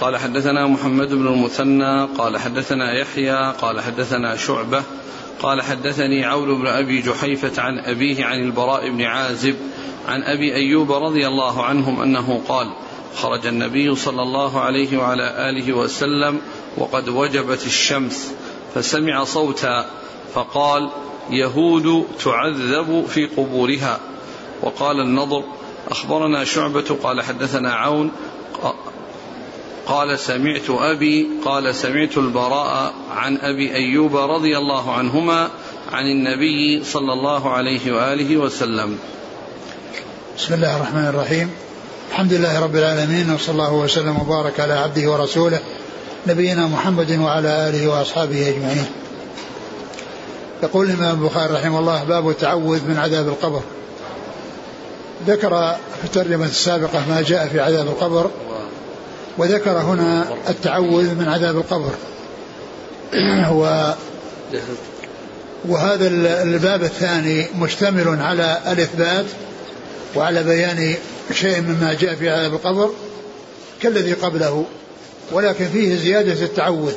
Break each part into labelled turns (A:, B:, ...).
A: قال حدثنا محمد بن المثنى قال حدثنا يحيى قال حدثنا شعبة قال حدثني عون بن أبي جحيفة عن أبيه عن البراء بن عازب عن أبي أيوب رضي الله عنهم أنه قال خرج النبي صلى الله عليه وعلى آله وسلم وقد وجبت الشمس فسمع صوتا فقال يهود تعذب في قبورها. وقال النضر أخبرنا شعبة قال حدثنا عون قال سمعت أبي قال سمعت البراء عن أبي أيوب رضي الله عنهما عن النبي صلى الله عليه وآله وسلم.
B: بسم الله الرحمن الرحيم. الحمد لله رب العالمين وصلى الله وسلم وبارك على عبده ورسوله نبينا محمد وعلى آله وأصحابه أجمعين. يقول الإمام البخاري رحمه الله باب التعوذ من عذاب القبر. ذكر في الترجمة السابقة ما جاء في عذاب القبر. وذكر هنا التعوذ من عذاب القبر. و وهذا الباب الثاني مشتمل على الإثبات وعلى بيان شيء مما جاء في عذاب القبر كالذي قبله ولكن فيه زيادة التعوذ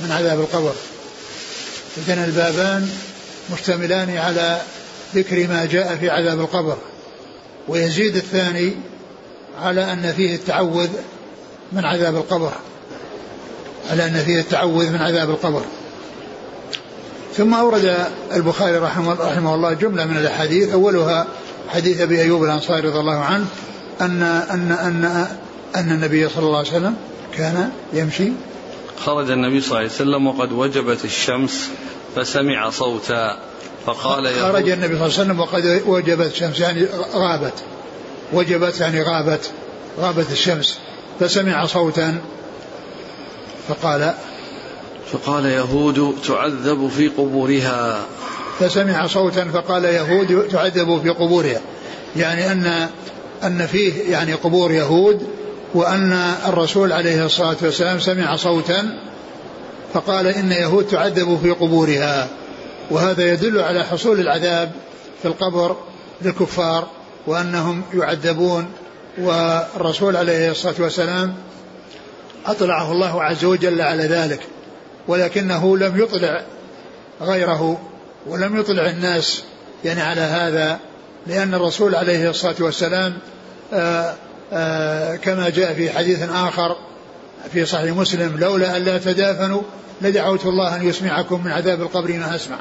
B: من عذاب القبر. إذن البابان مشتملان على ذكر ما جاء في عذاب القبر. ويزيد الثاني على أن فيه التعوذ من عذاب القبر على أن فيه التعوذ من عذاب القبر. ثم أورد البخاري رحمه, رحمه الله جملة من الأحاديث. أولها حديث أبي أيوب الأنصاري رضي الله عنه أن أن أن أن النبي صلى الله عليه وسلم كان يمشي.
A: خرج النبي صلى الله عليه وسلم وقد وجبت الشمس فسمع صوتا فقال
B: خرج النبي صلى الله عليه وسلم وقد وجبت الشمس يعني غابت. وجبت يعني غابت. غابت الشمس. فسمع صوتا فقال
A: فقال يهود تعذب في قبورها.
B: فسمع صوتا فقال يهود تعذب في قبورها. يعني أن أن فيه يعني قبور يهود وأن الرسول عليه الصلاة والسلام سمع صوتا فقال إن يهود تعذب في قبورها. وهذا يدل على حصول العذاب في القبر للكفار وأنهم يعذبون والرسول عليه الصلاة والسلام أطلعه الله عز وجل على ذلك ولكنه لم يطلع غيره ولم يطلع الناس يعني على هذا لأن الرسول عليه الصلاة والسلام آآ آآ كما جاء في حديث آخر في صحيح مسلم لولا أن لا تدافنوا لدعوت الله أن يسمعكم من عذاب القبر ما أسمع.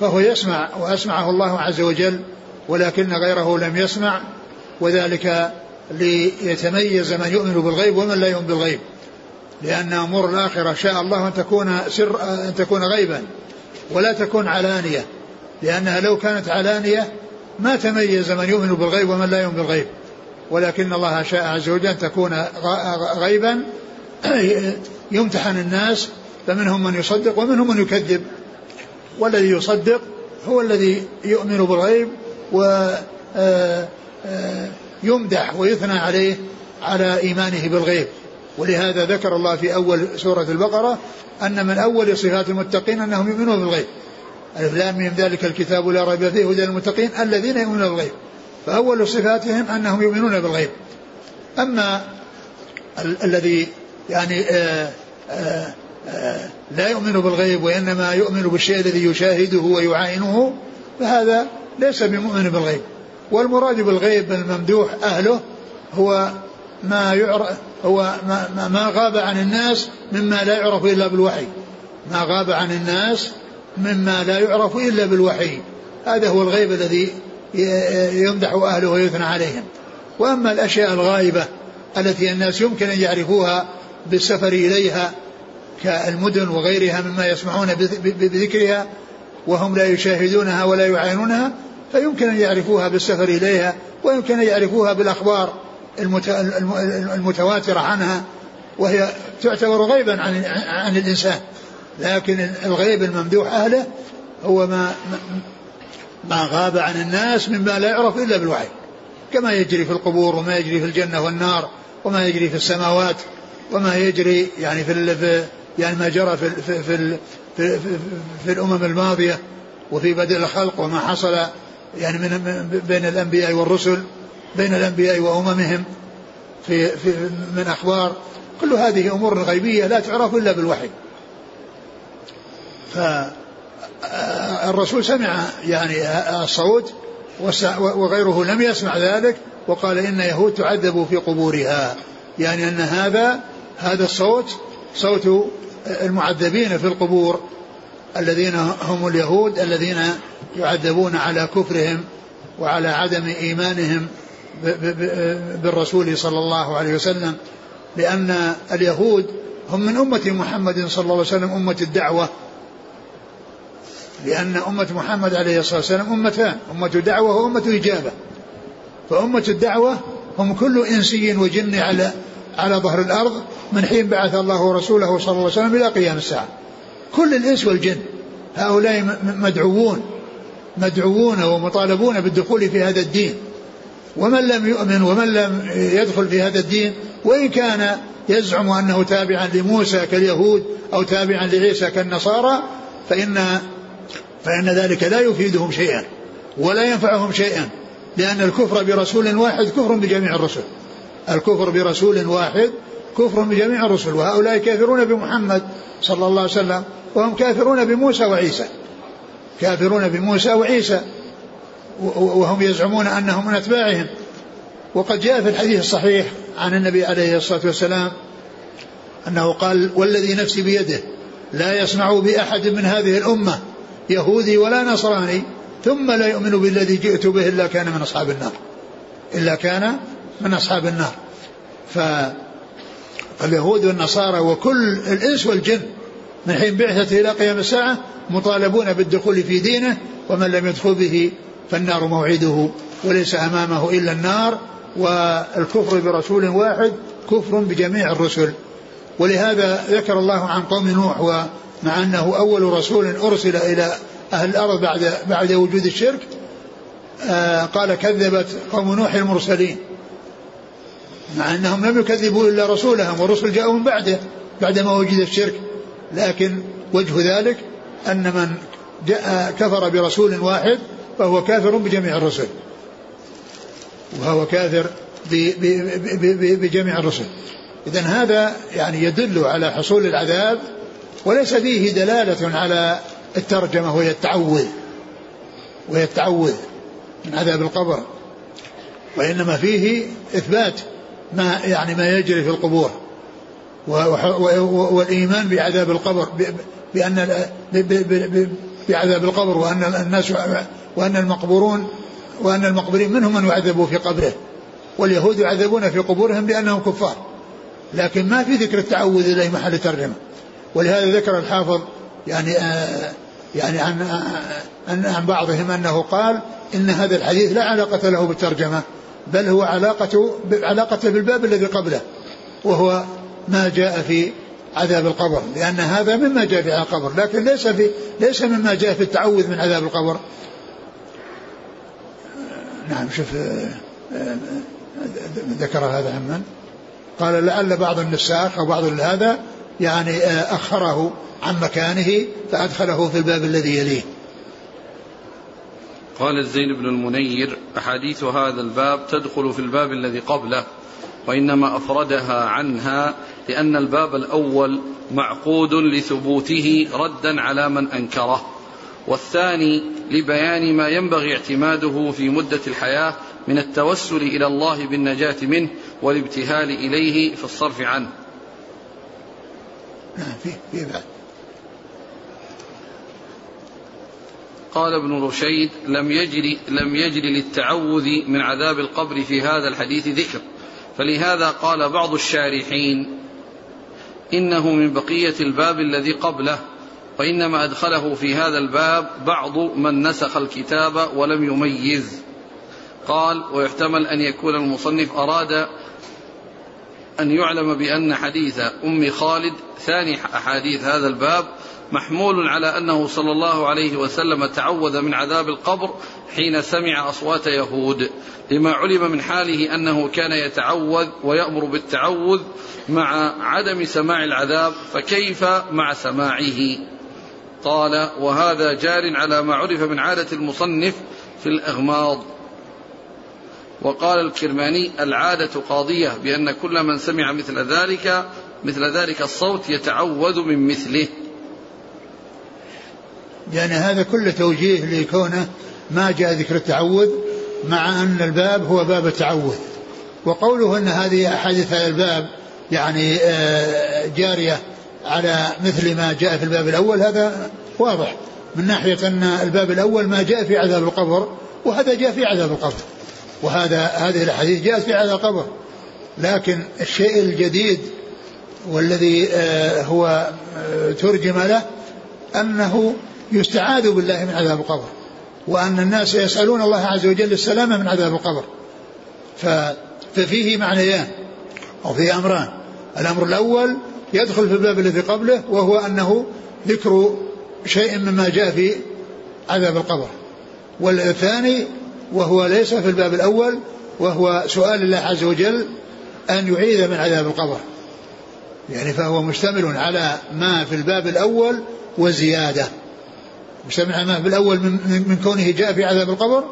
B: فهو يسمع وأسمعه الله عز وجل ولكن غيره لم يسمع وذلك ليتميز من يؤمن بالغيب ومن لا يؤمن بالغيب. لأن أمور الآخرة شاء الله أن تكون سر أن تكون غيبا ولا تكون علانية. لأنها لو كانت علانية ما تميز من يؤمن بالغيب ومن لا يؤمن بالغيب. ولكن الله شاء عز وجل أن تكون غيبا يمتحن الناس فمنهم من يصدق ومنهم من يكذب. والذي يصدق هو الذي يؤمن بالغيب و يمدح ويثنى عليه على إيمانه بالغيب. ولهذا ذكر الله في أول سورة البقرة أن من أول صفات المتقين أنهم يؤمنون بالغيب. ألف لام من ذلك الكتاب لا ريب فيه هدى للمتقين الذين يؤمنون بالغيب. فأول صفاتهم أنهم يؤمنون بالغيب. أما ال- الذي يعني آآ آآ آآ لا يؤمن بالغيب وإنما يؤمن بالشيء الذي يشاهده ويعاينه فهذا ليس بمؤمن بالغيب. والمراد بالغيب الممدوح أهله هو ما يعرف هو ما, ما غاب عن الناس مما لا يعرف إلا بالوحي. ما غاب عن الناس مما لا يعرف إلا بالوحي. هذا هو الغيب الذي يمدح أهله ويثنى عليهم. وأما الأشياء الغائبة التي الناس يمكن أن يعرفوها بالسفر إليها كالمدن وغيرها مما يسمعون بذكرها وهم لا يشاهدونها ولا يعاينونها فيمكن أن يعرفوها بالسفر إليها ويمكن أن يعرفوها بالأخبار المتواترة عنها وهي تعتبر غيبا عن, عن الإنسان. لكن الغيب الممدوح أهله هو ما ما غاب عن الناس مما لا يعرف إلا بالوحي. كما يجري في القبور وما يجري في الجنة والنار وما يجري في السماوات وما يجري يعني في يعني ما جرى في في في, في, في, في الأمم الماضية وفي بدء الخلق وما حصل يعني من بين الأنبياء والرسل بين الأنبياء وأممهم في, في من أخبار. كل هذه أمور غيبية لا تعرف إلا بالوحي. فالرسول سمع يعني الصوت وغيره لم يسمع ذلك وقال إن يهود تعذب في قبورها. يعني أن هذا هذا الصوت صوت المعذبين في القبور. الذين هم اليهود الذين يعذبون على كفرهم وعلى عدم إيمانهم بالرسول صلى الله عليه وسلم لأن اليهود هم من أمة محمد صلى الله عليه وسلم أمة الدعوة. لأن أمة محمد عليه الصلاة والسلام أمتان أمة دعوة وأمة إجابة. فأمة الدعوة هم كل إنسي وجن على على ظهر الأرض من حين بعث الله رسوله صلى الله عليه وسلم إلى قيام الساعة. كل الإنس والجن. هؤلاء مدعوون مدعوون ومطالبون بالدخول في هذا الدين. ومن لم يؤمن ومن لم يدخل في هذا الدين وإن كان يزعم أنه تابعا لموسى كاليهود أو تابعا لعيسى كالنصارى فإن فإن ذلك لا يفيدهم شيئا ولا ينفعهم شيئا لأن الكفر برسول واحد كفر بجميع الرسل. الكفر برسول واحد كفر بجميع الرسل وهؤلاء كافرون بمحمد صلى الله عليه وسلم. وهم كافرون بموسى وعيسى. كافرون بموسى وعيسى. وهم يزعمون أنهم من أتباعهم. وقد جاء في الحديث الصحيح عن النبي عليه الصلاة والسلام أنه قال والذي نفسي بيده لا يسمع بأحد من هذه الأمة يهودي ولا نصراني ثم لا يؤمن بالذي جئت به إلا كان من أصحاب النار. إلا كان من أصحاب النار. فاليهود والنصارى وكل الإنس والجن من حين بعثته إلى قيام الساعة مطالبون بالدخول في دينه ومن لم يدخل به فالنار موعده وليس أمامه إلا النار والكفر برسول واحد كفر بجميع الرسل. ولهذا ذكر الله عن قوم نوح ومع أنه أول رسول أرسل إلى أهل الأرض بعد بعد وجود الشرك آه قال كذبت قوم نوح المرسلين. مع أنهم لم يكذبوا إلا رسولهم والرسل جاءوا من بعده بعدما وجد الشرك. لكن وجه ذلك أن من جاء كفر برسول واحد فهو كافر بجميع الرسل. وهو كافر بجميع الرسل. إذا هذا يعني يدل على حصول العذاب وليس فيه دلالة على الترجمة وهي التعوذ وهي التعوذ من عذاب القبر. وإنما فيه إثبات ما يعني ما يجري في القبور. والإيمان بعذاب القبر بأن بعذاب القبر وأن الناس وأن المقبورون وأن المقبرين منهم من يعذبوا في قبره واليهود يعذبون في قبورهم لأنهم كفار. لكن ما في ذكر التعوذ إليه محل ترجمة. ولهذا ذكر الحافظ يعني آه يعني عن عن عن بعضهم أنه قال إن هذا الحديث لا علاقة له بالترجمة بل هو علاقته علاقته بالباب الذي قبله وهو ما جاء في عذاب القبر لأن هذا مما جاء في عذاب القبر لكن ليس في ليس مما جاء في التعوذ من عذاب القبر. نعم شوف ذكر هذا عمن قال لعل بعض النساخ أو بعض هذا يعني أخره عن مكانه فأدخله في الباب الذي يليه.
A: قال الزين بن المنير أحاديث هذا الباب تدخل في الباب الذي قبله وإنما أفردها عنها لأن الباب الأول معقود لثبوته ردا على من أنكره والثاني لبيان ما ينبغي اعتماده في مدة الحياة من التوسل إلى الله بالنجاة منه والابتهال إليه في الصرف عنه.
B: نعم بعد.
A: قال ابن رشيد لم يجري لم يجري للتعوذ من عذاب القبر في هذا الحديث ذكر. فلهذا قال بعض الشارحين إنه من بقية الباب الذي قبله وإنما أدخله في هذا الباب بعض من نسخ الكتاب ولم يميز. قال ويحتمل أن يكون المصنف أراد أن يعلم بأن حديث أم خالد ثاني أحاديث هذا الباب محمول على أنه صلى الله عليه وسلم تعوذ من عذاب القبر حين سمع أصوات يهود. لما علم من حاله أنه كان يتعوذ ويأمر بالتعوذ مع عدم سماع العذاب فكيف مع سماعه؟ قال وهذا جار على ما عرف من عادة المصنف في الأغماض. وقال الكرماني العادة قاضية بأن كل من سمع مثل ذلك مثل ذلك الصوت يتعوذ من مثله.
B: يعني هذا كل توجيه لكونه ما جاء ذكر التعوذ مع أن الباب هو باب التعوذ. وقوله أن هذه أحاديث هذا الباب يعني آه، جارية على مثل ما جاء في الباب الأول هذا واضح. من ناحية أن الباب الأول ما جاء في عذاب القبر وهذا جاء في عذاب القبر. وهذا هذه الأحاديث جاءت في عذاب القبر. لكن الشيء الجديد والذي آه، هو آه، ترجم له أنه يستعاذ بالله من عذاب القبر وأن الناس يسألون الله عز وجل السلامة من عذاب القبر. ففيه معنيان أو فيه أمران. الأمر الأول يدخل في الباب الذي قبله وهو أنه ذكر شيء مما جاء في عذاب القبر. والثاني وهو ليس في الباب الأول وهو سؤال الله عز وجل أن يعيذ من عذاب القبر. يعني فهو مشتمل على ما في الباب الأول وزيادة. مشتمل على ما في الأول من, من كونه جاء في عذاب القبر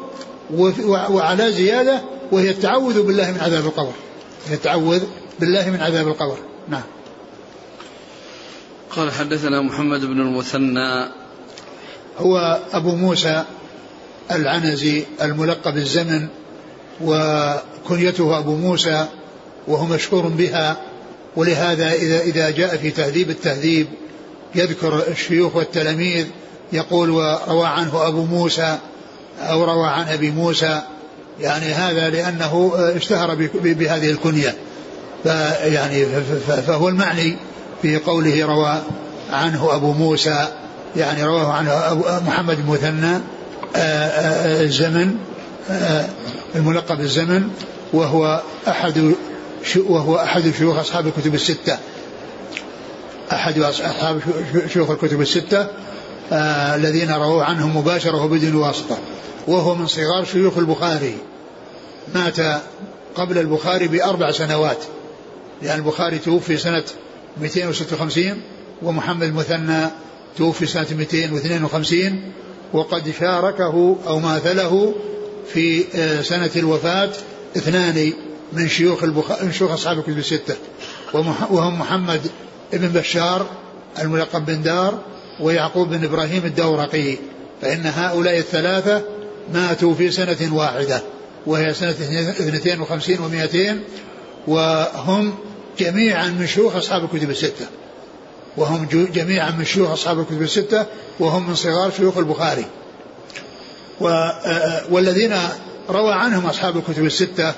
B: وعلى زيادة وهي التعوذ بالله من عذاب القبر. هي التعوذ بالله من عذاب القبر. نعم.
A: قال حدثنا محمد بن المثنى.
B: هو أبو موسى العنزي الملقب الزمن وكنيته أبو موسى وهو مشهور بها ولهذا إذا إذا جاء في تهذيب التهذيب يذكر الشيوخ والتلاميذ يقول وروى عنه أبو موسى أو روى عن أبي موسى. يعني هذا لأنه اشتهر بهذه الكنية. فيعني فهو المعني في قوله روى عنه أبو موسى. يعني رواه عنه أبو محمد بن مثنى الزمن الملقب الزمن وهو أحد وهو أحد شيوخ أصحاب الكتب الستة. أحد أصحاب شيوخ الكتب الستة. آه الذين رووا عنه مباشرة وبدون واسطة. وهو من صغار شيوخ البخاري. مات قبل البخاري بأربع سنوات. لأن البخاري توفي سنة 256 ومحمد المثنى توفي سنة 252 وقد شاركه أو ماثله في آه، سنة الوفاة اثنان من شيوخ البخاري من شيوخ أصحاب الكتب الستة. وهم محمد بن بشار الملقب بن دار ويعقوب بن إبراهيم الدورقي فإن هؤلاء الثلاثة ماتوا في سنة واحدة وهي سنة 52 و200 وهم جميعا من شيوخ أصحاب الكتب الستة. وهم جميعا من شيوخ أصحاب الكتب الستة وهم من صغار شيوخ البخاري. والذين روى عنهم أصحاب الكتب الستة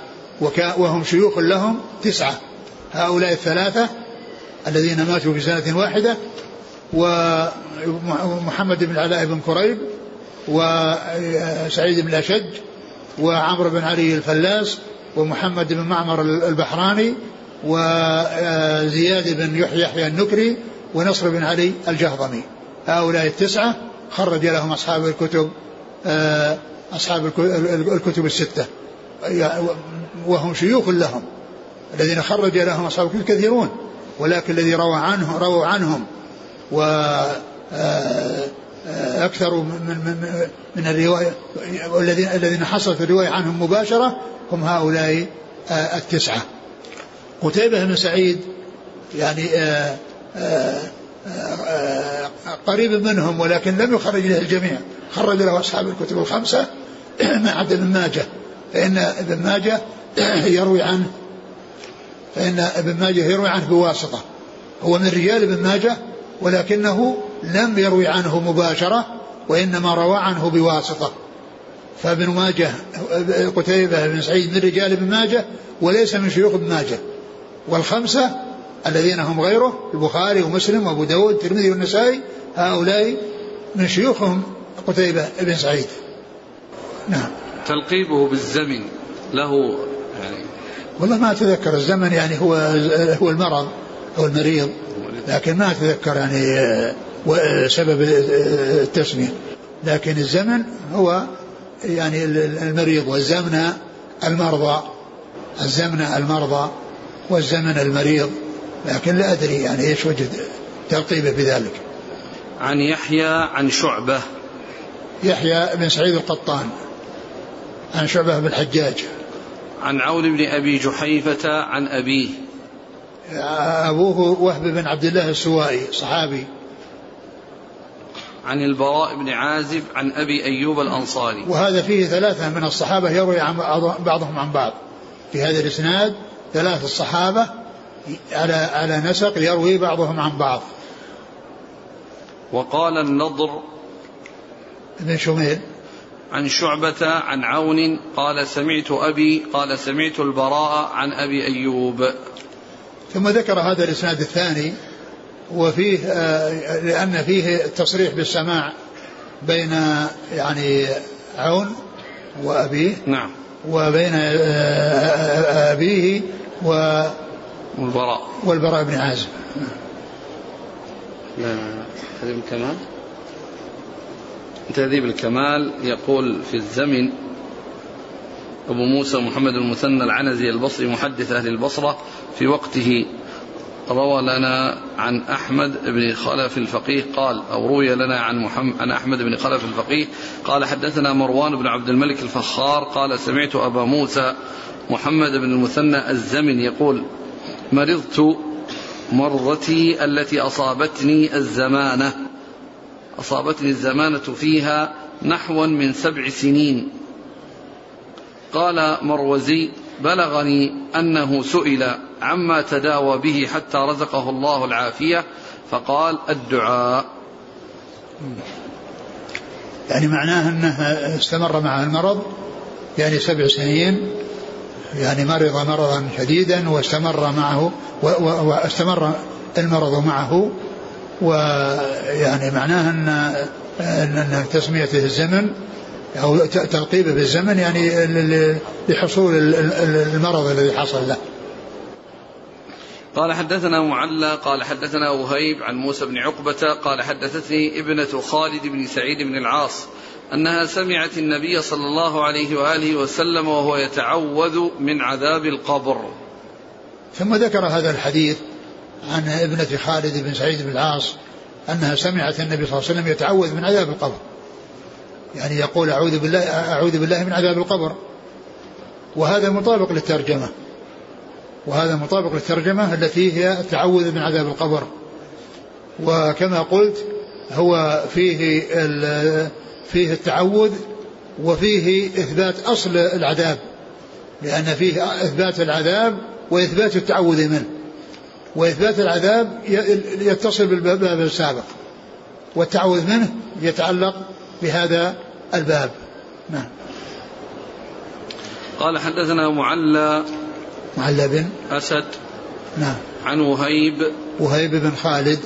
B: وهم شيوخ لهم تسعة. هؤلاء الثلاثة الذين ماتوا في سنة واحدة ومحمد بن علاء بن كريب وسعيد بن الأشج وعمرو بن علي الفلاس ومحمد بن معمر البحراني وزياد بن يحيى النكري ونصر بن علي الجهضمي. هؤلاء التسعة خرج لهم أصحاب الكتب آه، أصحاب الكتب الستة. وهم شيوخ لهم الذين خرج لهم أصحاب الكتب كثيرون ولكن الذي روى عنه رووا عنهم و آه، آه، أكثر من من من الرواية والذين الذين حصلت الرواية عنهم مباشرة هم هؤلاء التسعة. قتيبة بن سعيد يعني قريب منهم ولكن لم يخرج له الجميع. خرج له أصحاب الكتب الخمسة عدا ابن ماجه فإن ابن ماجه يروي عنه فإن ابن ماجه يروي عنه بواسطة. هو من رجال ابن ماجه ولكنه لم يروي عنه مباشرة وإنما روى عنه بواسطة. فابن ماجه قتيبة بن سعيد من رجال ابن ماجه وليس من شيوخ ابن ماجه. والخمسة الذين هم غيره البخاري ومسلم وأبو داود والترمذي والنسائي هؤلاء من شيوخهم قتيبة بن سعيد. نعم.
A: تلقيبه بالزمن له يعني
B: والله ما أتذكر الزمن يعني هو هو المرض أو المريض. لكن ما أتذكر يعني وسبب التسمية. لكن الزمن هو يعني المريض والزمن المرضى الزمن المرضى والزمن المريض. لكن لا أدري يعني إيش وجه ترتيبه بذلك
A: عن يحيى عن شعبة.
B: يحيى بن سعيد القطان عن شعبة بن الحجاج.
A: عن عون بن أبي جحيفة عن أبيه.
B: أبوه وهب بن عبد الله السوائي صحابي.
A: عن البراء بن عازب عن أبي أيوب الأنصاري.
B: وهذا فيه ثلاثة من الصحابة يروي عن بعضهم عن بعض. في هذا الإسناد ثلاث الصحابة على على نسق يروي بعضهم عن بعض.
A: وقال النضر
B: بن شميل.
A: عن شعبة عن عون قال سمعت أبي قال سمعت البراء عن أبي أيوب.
B: ثم ذكر هذا الإسناد الثاني وفيه آه، لأن فيه التصريح بالسماع بين يعني عون وأبيه.
A: نعم.
B: وبين آه، آه، أبيه و
A: والبراء.
B: والبراء بن عازب.
A: لا هذه الكمال تهذيب الكمال يقول في الزمن أبو موسى محمد المثنى العنزي البصري محدث أهل البصرة في وقته. روى لنا عن أحمد بن خلف الفقيه قال أو روي لنا عن محمد عن أحمد بن خلف الفقيه قال حدثنا مروان بن عبد الملك الفخار قال سمعت أبا موسى محمد بن المثنى الزمن يقول مرضت مرضتي التي أصابتني الزمانة أصابتني الزمانة فيها نحوا من سبع سنين. قال مروزي بلغني أنه سئل عما تداوى به حتى رزقه الله العافية فقال الدعاء.
B: يعني معناه أنه استمر معه المرض يعني سبع سنين يعني مرض مرضا شديدا واستمر معه واستمر المرض معه ويعني معناه ان أن تسميته الزمن أو تلقيبه بالزمن يعني لحصول المرض الذي حصل له.
A: قال حدثنا معلى قال حدثنا وهيب عن موسى بن عقبة قال حدثتني ابنة خالد بن سعيد بن العاص أنها سمعت النبي صلى الله عليه وآله وسلم وهو يتعوذ من عذاب القبر
B: ثم ذكر هذا الحديث عن ابنة خالد بن سعيد بن العاص أنها سمعت النبي صلى الله عليه وسلم يتعوذ من عذاب القبر يعني يقول أعوذ بالله أعوذ بالله من عذاب القبر. وهذا مطابق للترجمة. وهذا مطابق للترجمة التي هي التعوذ من عذاب القبر. وكما قلت هو فيه فيه التعوذ وفيه إثبات أصل العذاب. لأن فيه إثبات العذاب وإثبات التعوذ منه. وإثبات العذاب يتصل بالباب السابق. والتعوذ منه يتعلق بهذا الباب. نعم.
A: قال حدثنا معلى
B: معلى بن
A: أسد
B: نعم.
A: عن وهيب
B: وهيب بن خالد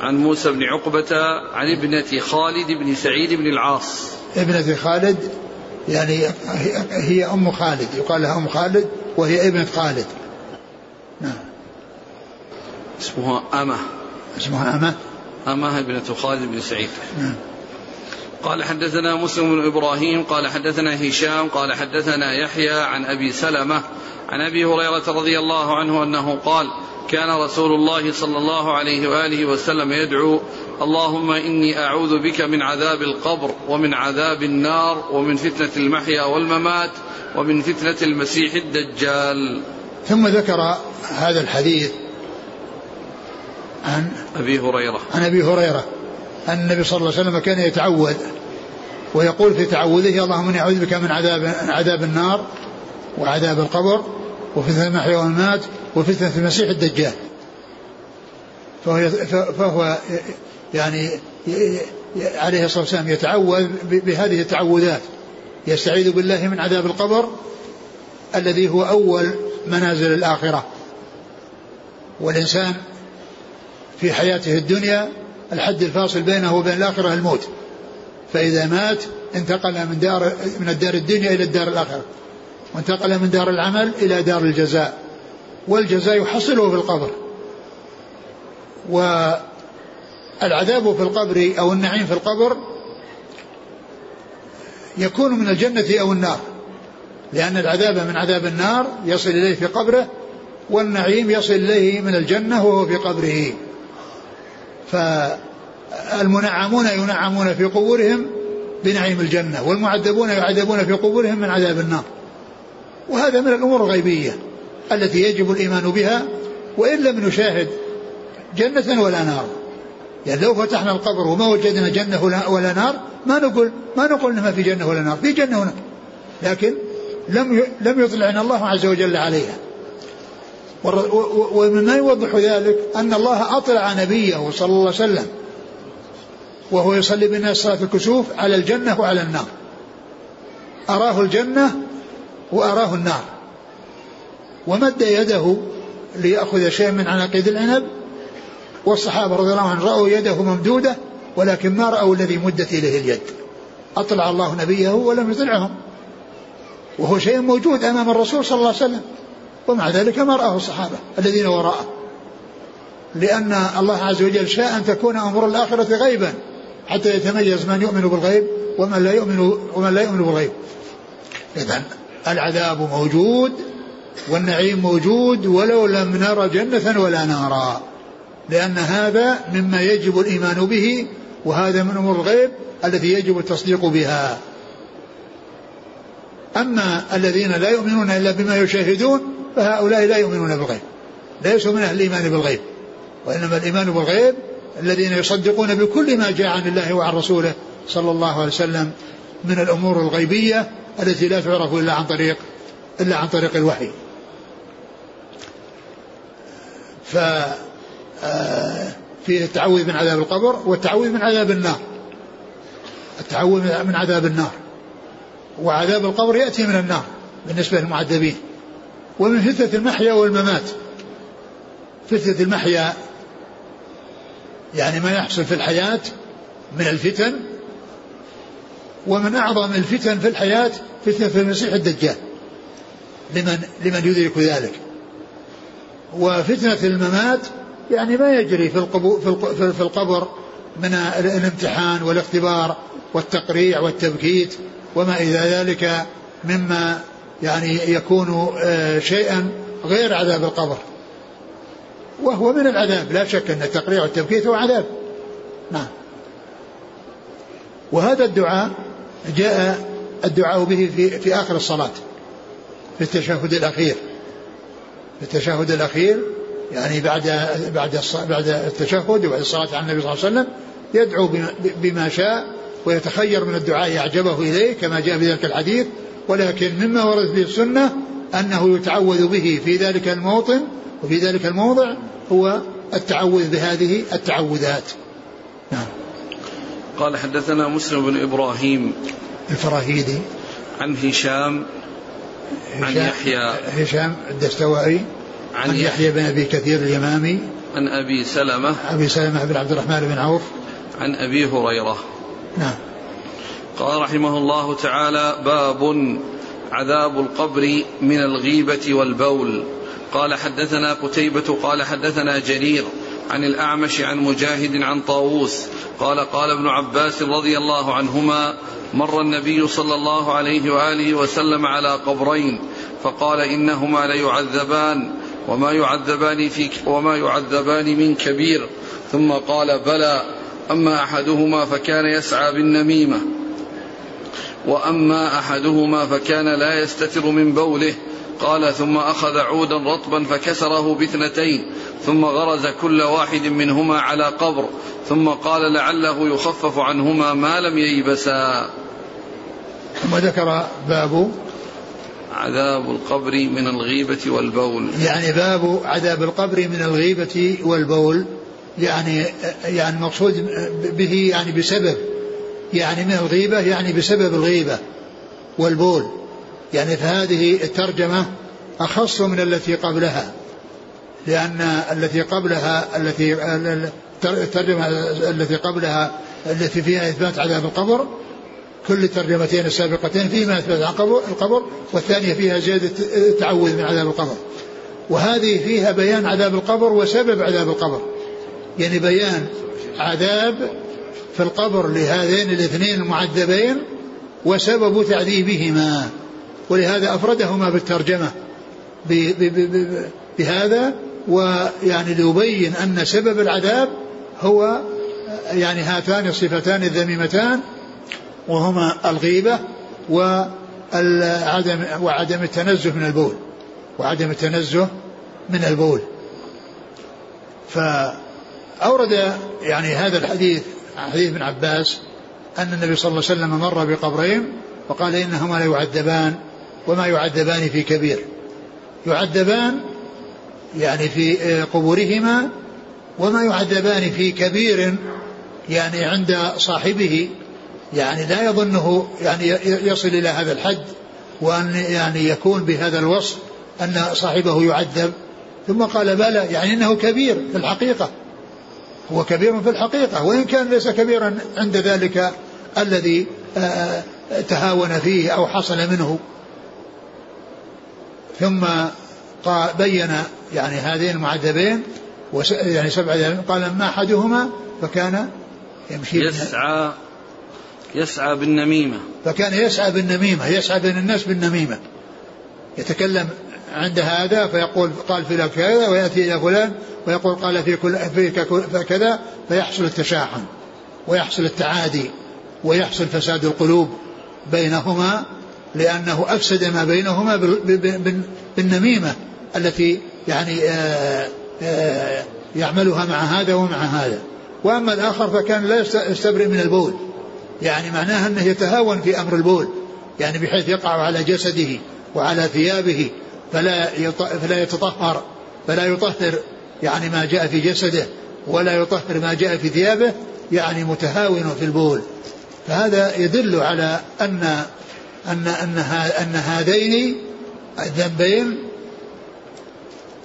A: عن موسى بن عقبة عن ابنة خالد بن سعيد بن العاص.
B: ابنة خالد يعني هي أم خالد يقال لها أم خالد وهي ابنة خالد. نعم.
A: اسمها أمة.
B: اسمها أمة.
A: أمة ابنة خالد بن سعيد.
B: نعم.
A: قال حدثنا مسلم بن إبراهيم قال حدثنا هشام قال حدثنا يحيى عن أبي سلمة عن أبي هريرة رضي الله عنه أنه قال كان رسول الله صلى الله عليه وآله وسلم يدعو اللهم إني أعوذ بك من عذاب القبر ومن عذاب النار ومن فتنة المحيا والممات ومن فتنة المسيح الدجال.
B: ثم ذكر هذا الحديث عن
A: أبي هريرة
B: عن أبي هريرة أن النبي صلى الله عليه وسلم كان يتعوذ ويقول في تعوذه اللهم إني أعوذ بك من عذاب عذاب النار وعذاب القبر وفتنة المحيا والممات وفتنة المسيح الدجال. فهو, فهو يعني عليه الصلاة والسلام يتعوذ بهذه التعوذات. يستعيذ بالله من عذاب القبر الذي هو أول منازل الآخرة. والإنسان في حياته الدنيا الحد الفاصل بينه وبين الآخرة الموت. فإذا مات انتقل من دار من الدار الدنيا إلى الدار الآخرة. وانتقل من دار العمل إلى دار الجزاء. والجزاء يحصله في القبر. و العذاب في القبر أو النعيم في القبر يكون من الجنة أو النار. لأن العذاب من عذاب النار يصل إليه في قبره والنعيم يصل إليه من الجنة وهو في قبره. فالمنعمون ينعمون في قبورهم بنعيم الجنة والمعذبون يعذبون في قبورهم من عذاب النار وهذا من الأمور الغيبية التي يجب الإيمان بها وإن لم نشاهد جنة ولا نار يعني لو فتحنا القبر وما وجدنا جنة ولا نار ما نقول ما نقول ما في جنة ولا نار، في جنة ونار. لكن لم لم يطلعنا الله عز وجل عليها. ومما يوضح ذلك أن الله أطلع نبيه صلى الله عليه وسلم. وهو يصلي بالناس صلاة الكسوف على الجنة وعلى النار. أراه الجنة وأراه النار. ومد يده ليأخذ شيء من عناقيد العنب. والصحابة رضي الله عنهم رأوا يده ممدودة ولكن ما رأوا الذي مدت إليه اليد. أطلع الله نبيه ولم يطلعهم. وهو شيء موجود أمام الرسول صلى الله عليه وسلم. ومع ذلك ما رآه الصحابة الذين وراءه. لأن الله عز وجل شاء أن تكون أمور الآخرة غيبا حتى يتميز من يؤمن بالغيب ومن لا يؤمن ومن لا يؤمن بالغيب. إذا العذاب موجود والنعيم موجود ولو لم نرى جنة ولا نارا. لأن هذا مما يجب الإيمان به وهذا من أمور الغيب التي يجب التصديق بها. أما الذين لا يؤمنون إلا بما يشاهدون فهؤلاء لا يؤمنون بالغيب. ليسوا من أهل الإيمان بالغيب. وإنما الإيمان بالغيب الذين يصدقون بكل ما جاء عن الله وعن رسوله صلى الله عليه وسلم من الأمور الغيبية التي لا تعرف إلا عن طريق إلا عن طريق الوحي. ف آه، في التعوذ من عذاب القبر والتعوذ من عذاب النار. التعوذ من عذاب النار. وعذاب القبر يأتي من النار بالنسبة للمعذبين. ومن فتنة المحيا والممات. فتنة المحيا يعني ما يحصل في الحياة من الفتن ومن أعظم الفتن في الحياة فتنة المسيح الدجال لمن لمن يدرك ذلك. وفتنة الممات يعني ما يجري في في القبر من الامتحان والاختبار والتقريع والتبكيت وما إلى ذلك مما يعني يكون آه، شيئا غير عذاب القبر. وهو من العذاب لا شك أن التقريع والتبكيت هو عذاب. نعم. وهذا الدعاء جاء الدعاء به في, في آخر الصلاة في التشهد الأخير. في التشهد الأخير يعني بعد بعد بعد التشهد وبعد الصلاة على النبي صلى الله عليه وسلم يدعو بما شاء ويتخير من الدعاء أعجبه إليه كما جاء في ذلك الحديث. ولكن مما ورد به السنة أنه يتعوذ به في ذلك الموطن وفي ذلك الموضع هو التعوذ بهذه التعوذات. نعم.
A: قال حدثنا مسلم بن إبراهيم.
B: الفراهيدي.
A: عن هشام عن يحيى.
B: هشام الدستوائي. عن, عن يحيى بن أبي كثير اليمامي.
A: عن أبي سلمة.
B: أبي سلمة بن عبد الرحمن بن عوف.
A: عن أبي هريرة.
B: نعم.
A: قال رحمه الله تعالى باب عذاب القبر من الغيبة والبول. قال حدثنا قتيبة قال حدثنا جرير عن الأعمش عن مجاهد عن طاووس. قال قال ابن عباس رضي الله عنهما مر النبي صلى الله عليه وآله وسلم على قبرين فقال إنهما ليعذبان وما يعذبان في وما يعذبان من كبير. ثم قال بلى أما أحدهما فكان يسعى بالنميمة. وأما أحدهما فكان لا يستتر من بوله. قال ثم أخذ عودا رطبا فكسره باثنتين ثم غرز كل واحد منهما على قبر ثم قال لعله يخفف عنهما ما لم ييبسا.
B: ثم ذكر باب
A: عذاب القبر من الغيبة والبول.
B: يعني باب عذاب القبر من الغيبة والبول يعني يعني المقصود به يعني بسبب يعني من الغيبة يعني بسبب الغيبة والبول. يعني فهذه الترجمة أخص من التي قبلها لأن التي قبلها التي الترجمة التي قبلها التي فيها إثبات عذاب القبر كل الترجمتين السابقتين فيما إثبات القبر والثانية فيها زيادة التعوذ من عذاب القبر. وهذه فيها بيان عذاب القبر وسبب عذاب القبر. يعني بيان عذاب في القبر لهذين الاثنين المعذبين وسبب تعذيبهما ولهذا أفردهما بالترجمة بهذا ويعني ليبين أن سبب العذاب هو يعني هاتان الصفتان الذميمتان وهما الغيبة وعدم وعدم التنزه من البول وعدم التنزه من البول. فأورد يعني هذا الحديث حديث ابن عباس أن النبي صلى الله عليه وسلم مر بقبرين وقال إنهما لا يعذبان وما يعذبان في كبير. يعذبان يعني في قبورهما وما يعذبان في كبير يعني عند صاحبه. يعني لا يظنه يعني يصل إلى هذا الحد وأن يعني يكون بهذا الوصف أن صاحبه يعذب. ثم قال بلى يعني إنه كبير في الحقيقة. هو كبير في الحقيقة وإن كان ليس كبيرا عند ذلك الذي آه، تهاون فيه أو حصل منه. ثم بين يعني هذين المعذبين يعني سبع قال ما أحدهما فكان
A: يمشي يسعى يسعى بالنميمة.
B: فكان يسعى بالنميمة يسعى بين الناس بالنميمة. يتكلم عند هذا فيقول قال في كذا ويأتي إلى فلان ويقول قال في كل فيك كذا فيحصل التشاحن ويحصل التعادي ويحصل فساد القلوب بينهما لأنه أفسد ما بينهما بالنميمة التي يعني آه، آه، يعملها مع هذا ومع هذا. وأما الآخر فكان لا يستبرئ من البول. يعني معناها أنه يتهاون في أمر البول. يعني بحيث يقع على جسده وعلى ثيابه فلا فلا يتطهر فلا يطهر يعني ما جاء في جسده ولا يطهر ما جاء في ثيابه يعني متهاون في البول. فهذا يدل على أن أن أن أن هذين الذنبين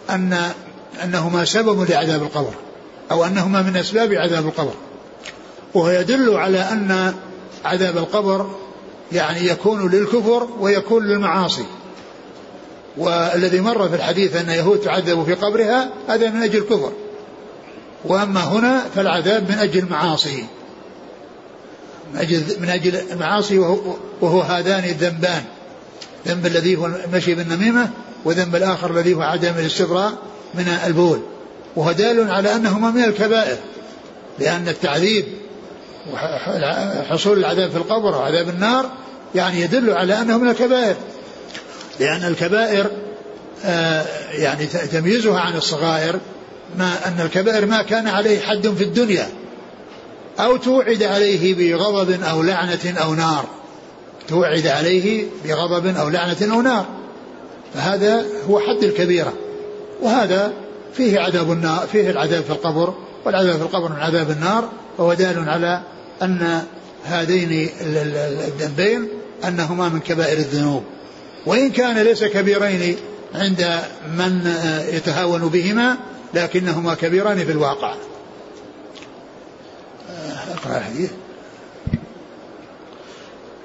B: أن أنهما سبب لعذاب القبر أو أنهما من أسباب عذاب القبر. وهو يدل على أن عذاب القبر يعني يكون للكفر ويكون للمعاصي. والذي مر في الحديث أن يهود تعذب في قبرها هذا من أجل الكفر. وأما هنا فالعذاب من أجل المعاصي من أجل, من أجل المعاصي وهو, وهو هذان الذنبان. ذنب الذي هو المشي بالنميمة وذنب الآخر الذي هو عدم الاستبراء من البول. وهو دال على أنهما من الكبائر. لأن التعذيب وحصول العذاب في القبر وعذاب النار يعني يدل على أنه من الكبائر. لأن الكبائر آه، يعني تمييزها عن الصغائر ما أن الكبائر ما كان عليه حد في الدنيا أو توعد عليه بغضب أو لعنة أو نار. توعد عليه بغضب أو لعنة أو نار. فهذا هو حد الكبيرة. وهذا فيه عذاب النار فيه العذاب في القبر والعذاب في القبر من عذاب النار. وهو دال على أن هذين الذنبين أنهما من كبائر الذنوب. وإن كان ليس كبيرين عند من يتهاون بهما لكنهما كبيران في الواقع.
A: أقرأ الحديث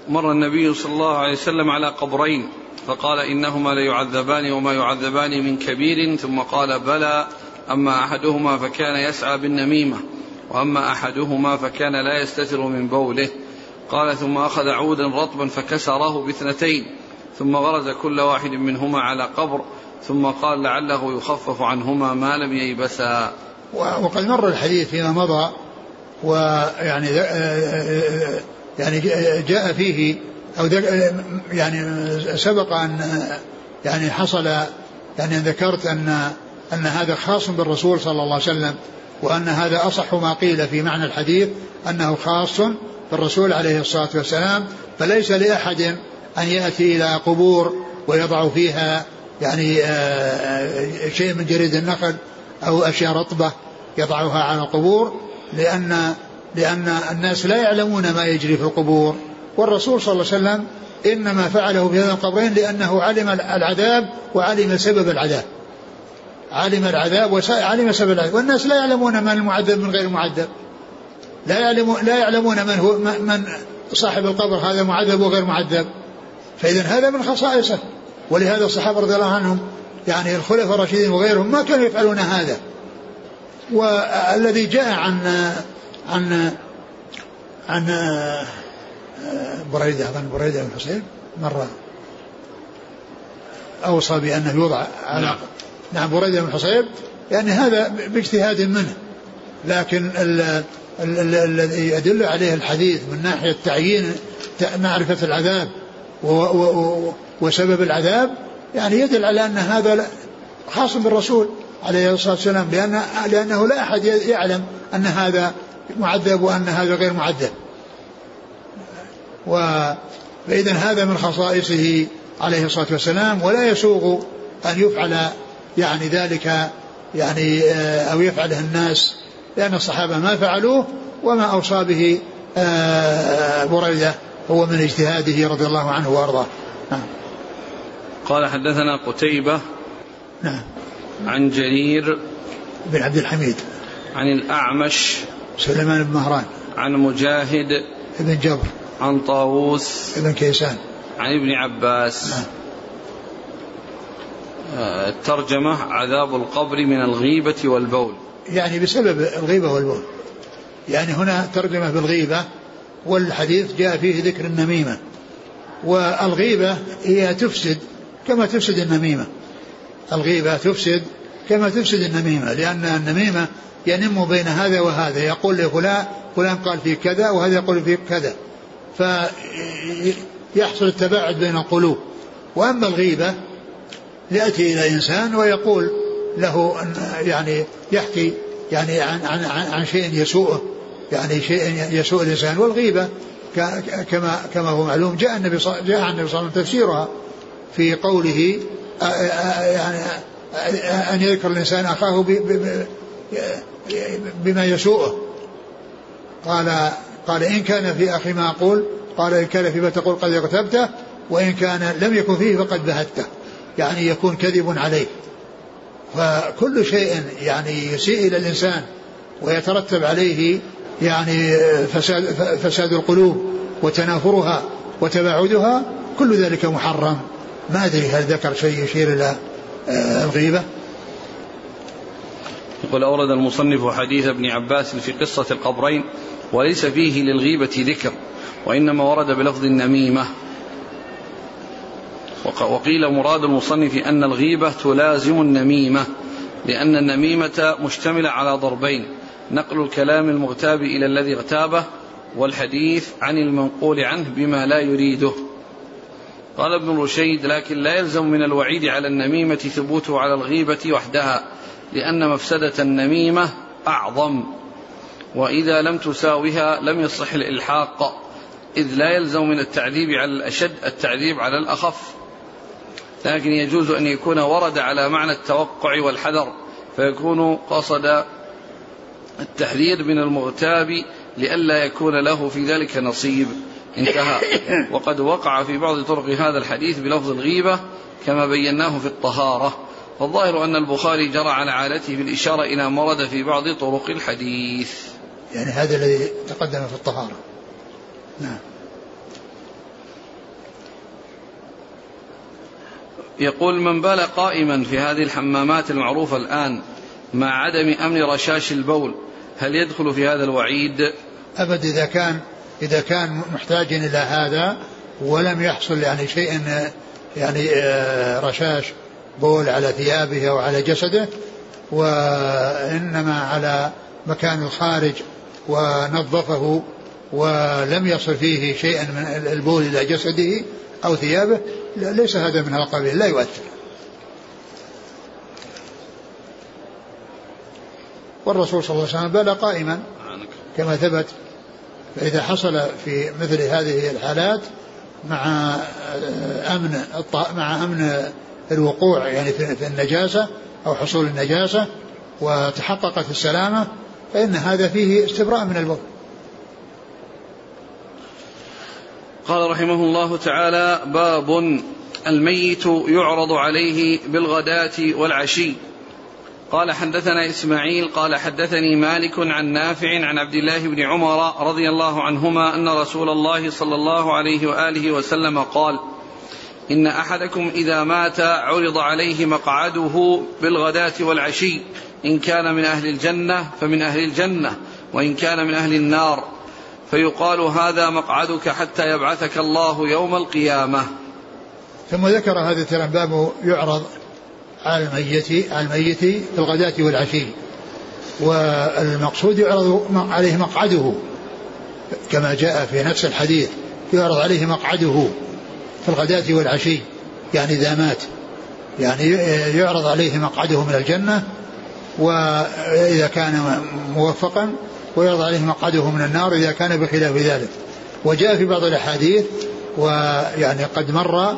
A: مر النبي صلى الله عليه وسلم على قبرين فقال إنهما ليعذبان وما يعذبان من كبير ثم قال بلى أما أحدهما فكان يسعى بالنميمة وأما أحدهما فكان لا يستتر من بوله. قال ثم أخذ عودا رطبا فكسره باثنتين. ثم غرز كل واحد منهما على قبر ثم قال لعله يخفف عنهما ما لم ييبسا.
B: وقد مر الحديث فيما مضى ويعني يعني جاء فيه أو يعني سبق أن يعني حصل يعني ذكرت أن أن هذا خاص بالرسول صلى الله عليه وسلم وأن هذا أصح ما قيل في معنى الحديث أنه خاص بالرسول عليه الصلاة والسلام فليس لأحد أن يأتي إلى قبور ويضع فيها يعني آه، شيء من جريد النخل أو أشياء رطبة يضعها على القبور لأن لأن الناس لا يعلمون ما يجري في القبور. والرسول صلى الله عليه وسلم إنما فعله في هذا القبرين لأنه علم العذاب وعلم سبب العذاب. علم العذاب وعلم سبب العذاب. والناس لا يعلمون من المعذب من غير المعذب لا يعلمون لا يعلمون من هو من صاحب القبر هذا معذب وغير معذب. فإذا هذا من خصائصه. ولهذا الصحابة رضي الله عنهم يعني الخلفاء الراشدين وغيرهم ما كانوا يفعلون هذا. والذي جاء عن عن عن بريدة أظن بريدة بن حصين مرة أوصى بأنه يوضع على نعم, نعم بريدة بن حصيب يعني هذا باجتهاد منه. لكن الذي يدل عليه الحديث من ناحية تعيين معرفة العذاب وسبب العذاب يعني يدل على أن هذا خاص بالرسول عليه الصلاة والسلام لأن لأنه لا أحد يعلم أن هذا معذب وأن هذا غير معذب. فإذا هذا من خصائصه عليه الصلاة والسلام ولا يسوغ أن يفعل يعني ذلك يعني آه، أو يفعله الناس لأن الصحابة ما فعلوه وما أوصى به آه، بريدة. هو من اجتهاده رضي الله عنه وأرضاه. نعم.
A: قال حدثنا قتيبة
B: نعم.
A: عن جرير
B: بن عبد الحميد.
A: عن الأعمش
B: سليمان بن مهران.
A: عن مجاهد
B: بن جبر.
A: عن طاووس
B: بن كيسان.
A: عن ابن عباس. نعم. الترجمة عذاب القبر من الغيبة والبول.
B: يعني بسبب الغيبة والبول. يعني هنا ترجمة بالغيبة والحديث جاء فيه ذكر النميمة. والغيبة هي تفسد كما تفسد النميمة. الغيبة تفسد كما تفسد النميمة لأن النميمة ينم بين هذا وهذا. يقول لفلان فلان قال فيه كذا وهذا يقول فيه كذا. فيحصل التباعد بين القلوب. وأما الغيبة يأتي إلى إنسان ويقول له يعني يحكي يعني عن عن عن شيء يسوءه. يعني شيء يسوء الإنسان والغيبة كما كما هو معلوم جاء النبي صلى جاء عن النبي صلى الله عليه وسلم تفسيرها في قوله يعني أن يذكر الإنسان أخاه بما يسوءه. قال قال إن كان في أخي ما أقول قال إن كان فيما تقول قد اغتبته وإن كان لم يكن فيه فقد بهته. يعني يكون كذب عليه. فكل شيء يعني يسيء إلى الإنسان ويترتب عليه يعني فساد, فساد القلوب وتنافرها وتباعدها كل ذلك محرم. ما أدري هل ذكر شيء يشير إلى آه، الغيبة؟
A: يقول أورد المصنف حديث ابن عباس في قصة القبرين وليس فيه للغيبة ذكر وإنما ورد بلفظ النميمة. وقيل مراد المصنف أن الغيبة تلازم النميمة لأن النميمة مشتملة على ضربين نقل الكلام المغتاب إلى الذي اغتابه والحديث عن المنقول عنه بما لا يريده. قال ابن رشيد لكن لا يلزم من الوعيد على النميمة ثبوته على الغيبة وحدها لأن مفسدة النميمة أعظم. وإذا لم تساوها لم يصح الإلحاق إذ لا يلزم من التعذيب على الأشد التعذيب على الأخف. لكن يجوز أن يكون ورد على معنى التوقع والحذر فيكون قصد التحذير من المغتاب لئلا يكون له في ذلك نصيب. انتهى. وقد وقع في بعض طرق هذا الحديث بلفظ الغيبة كما بيناه في الطهارة. فالظاهر أن البخاري جرى على عادته بالإشارة إلى ما ورد في بعض طرق الحديث.
B: يعني هذا الذي تقدم في الطهارة. نعم.
A: يقول من بال قائما في هذه الحمامات المعروفة الآن مع عدم أمن رشاش البول هل يدخل في هذا الوعيد؟
B: أبد إذا كان إذا كان محتاجا إلى هذا ولم يحصل يعني شيء يعني آه، رشاش بول على ثيابه أو على جسده وإنما على مكان الخارج ونظفه ولم يصل فيه شيئا من البول إلى جسده أو ثيابه ليس هذا من القبيل لا يؤثر. والرسول صلى الله عليه وسلم بال قائما. كما ثبت فإذا حصل في مثل هذه الحالات مع أمن مع أمن الوقوع يعني في النجاسة أو حصول النجاسة وتحققت السلامة فإن هذا فيه استبراء من البول
A: قال رحمه الله تعالى باب الميت يعرض عليه بالغداة والعشي. قال حدثنا إسماعيل قال حدثني مالك عن نافع عن عبد الله بن عمر رضي الله عنهما أن رسول الله صلى الله عليه وآله وسلم قال إن أحدكم إذا مات عرض عليه مقعده بالغداة والعشي إن كان من أهل الجنة فمن أهل الجنة وإن كان من أهل النار فيقال هذا مقعدك حتى يبعثك الله يوم القيامة.
B: ثم ذكر هذا الترم يعرض على الميت على الميت في الغداة والعشي. والمقصود يعرض عليه مقعده. كما جاء في نفس الحديث يعرض عليه مقعده في الغداة والعشي. يعني إذا مات. يعني يعرض عليه مقعده من الجنة وإذا كان موفقا ويعرض عليه مقعده من النار إذا كان بخلاف ذلك. وجاء في بعض الأحاديث ويعني قد مر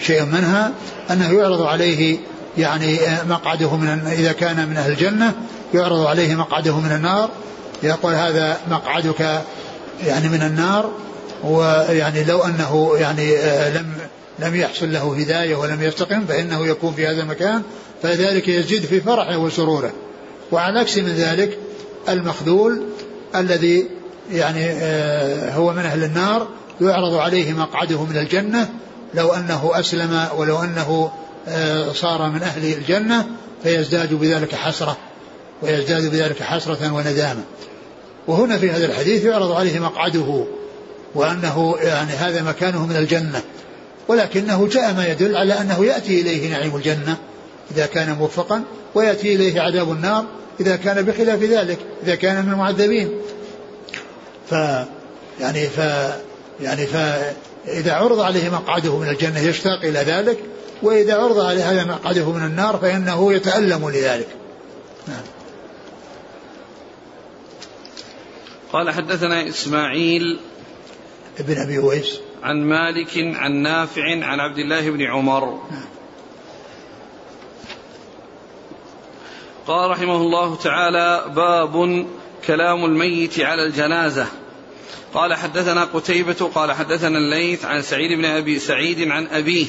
B: شيء منها أنه يعرض عليه يعني مقعده من إذا كان من أهل الجنة يعرض عليه مقعده من النار يقول هذا مقعدك يعني من النار ويعني لو أنه يعني لم لم يحصل له هداية ولم يستقم فإنه يكون في هذا المكان فذلك يزيد في فرحه وسروره. وعلى عكس من ذلك المخذول الذي يعني آه، هو من أهل النار يعرض عليه مقعده من الجنة لو أنه أسلم ولو أنه آه، صار من أهل الجنة فيزداد بذلك حسرة ويزداد بذلك حسرة وندامة وهنا في هذا الحديث يعرض عليه مقعده وأنه يعني هذا مكانه من الجنة. ولكنه جاء ما يدل على أنه يأتي إليه نعيم الجنة إذا كان موفقا ويأتي إليه عذاب النار إذا كان بخلاف ذلك إذا كان من المعذبين. ف يعني ف يعني فإذا عرض عليه مقعده من الجنة يشتاق إلى ذلك وإذا عرض عليه هذا مقعده من النار فإنه يتألم لذلك. نعم.
A: قال حدثنا إسماعيل
B: ابن أبي ويس.
A: عن مالك عن نافع عن عبد الله بن عمر. نعم. قال رحمه الله تعالى باب كلام الميت على الجنازة. قال حدثنا قتيبة قال حدثنا الليث عن سعيد بن أبي سعيد عن أبيه.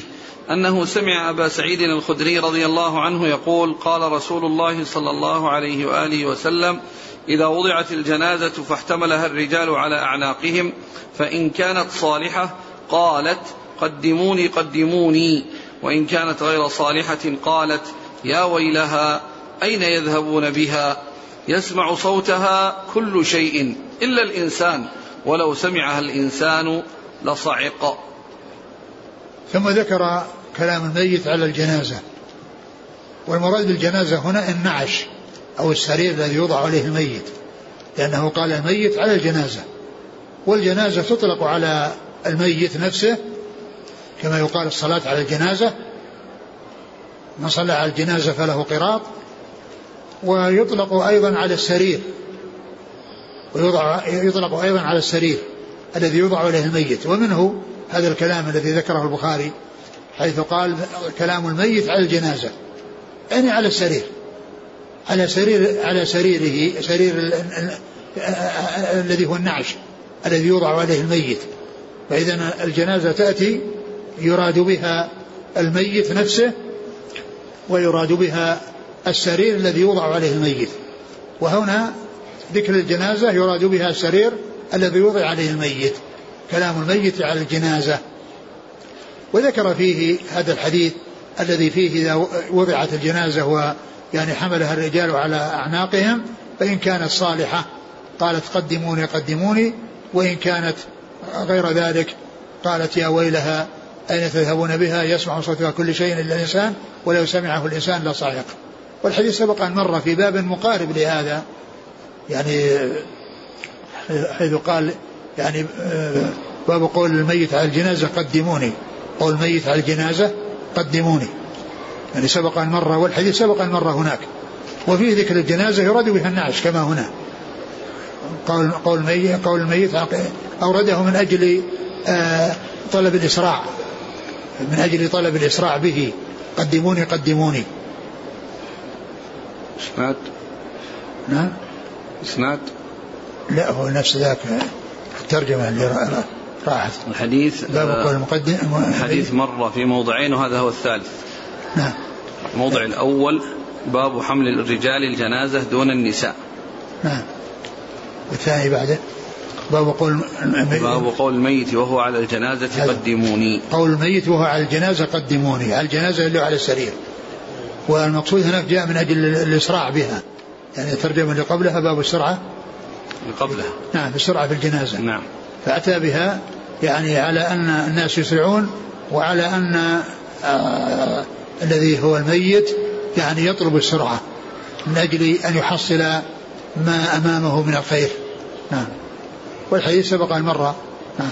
A: أنه سمع أبا سعيد الخدري رضي الله عنه يقول قال رسول الله صلى الله عليه وآله وسلم إذا وضعت الجنازة فاحتملها الرجال على أعناقهم فإن كانت صالحة قالت قدموني قدموني. وإن كانت غير صالحة قالت يا ويلها أين يذهبون بها؟ يسمع صوتها كل شيء إلا الإنسان ولو سمعها الإنسان لصعق.
B: ثم ذكر كلام الميت على الجنازة. والمراد بالجنازة هنا النعش أو السرير الذي يوضع عليه الميت لأنه قال الميت على الجنازة. والجنازة تطلق على الميت نفسه كما يقال الصلاة على الجنازة. من صلى على الجنازة فله قراط. ويطلق أيضا على السرير. ويوضع يطلق أيضا على السرير الذي يوضع عليه الميت. ومنه هذا الكلام الذي ذكره البخاري حيث قال كلام الميت على الجنازة. يعني على السرير. على سرير على سريره سرير الذي هو النعش الذي يوضع عليه الميت. فإذا الجنازة تأتي يراد بها الميت نفسه ويراد بها السرير الذي يوضع عليه الميت. وهنا ذكر الجنازة يراد بها السرير الذي يوضع عليه الميت. كلام الميت على الجنازة. وذكر فيه هذا الحديث الذي فيه إذا وضعت الجنازة ويعني حملها الرجال على أعناقهم فإن كانت صالحة قالت قدموني قدموني وإن كانت غير ذلك قالت يا ويلها أين تذهبون بها؟ يسمع صوتها كل شيء إلا الإنسان ولو سمعه الإنسان لصعق والحديث سبق أن مر في باب مقارب لهذا. يعني حيث قال يعني باب قول الميت على الجنازة قدموني. قول الميت على الجنازة قدموني. يعني سبق أن مر والحديث سبق أن مر هناك. وفيه ذكر الجنازة يراد بها النعش كما هنا. قول قول الميت قول الميت أورده من أجل آه، طلب الإسراع. من أجل طلب الإسراع به. قدموني قدموني.
A: إسناد؟
B: نعم؟
A: إسناد؟
B: لا هو نفس ذاك. الترجمة اللي راحت.
A: الحديث
B: باب قول آه، المقدم
A: الحديث. مر في موضعين وهذا هو الثالث.
B: نعم.
A: الموضع الأول باب حمل الرجال الجنازة دون النساء.
B: نعم. والثاني بعده باب قول
A: باب قول الميت وهو على الجنازة قدموني.
B: قول الميت وهو على الجنازة قدموني. على الجنازة اللي على السرير. والمقصود هناك جاء من أجل الإسراع بها. يعني الترجمة اللي قبلها باب السرعة.
A: قبلها.
B: نعم السرعة في الجنازة.
A: نعم.
B: فأتى بها يعني على أن الناس يسرعون وعلى أن آه الذي هو الميت يعني يطلب السرعة من أجل أن يحصل ما أمامه من الخير. نعم. والحديث سبق أن مر. نعم.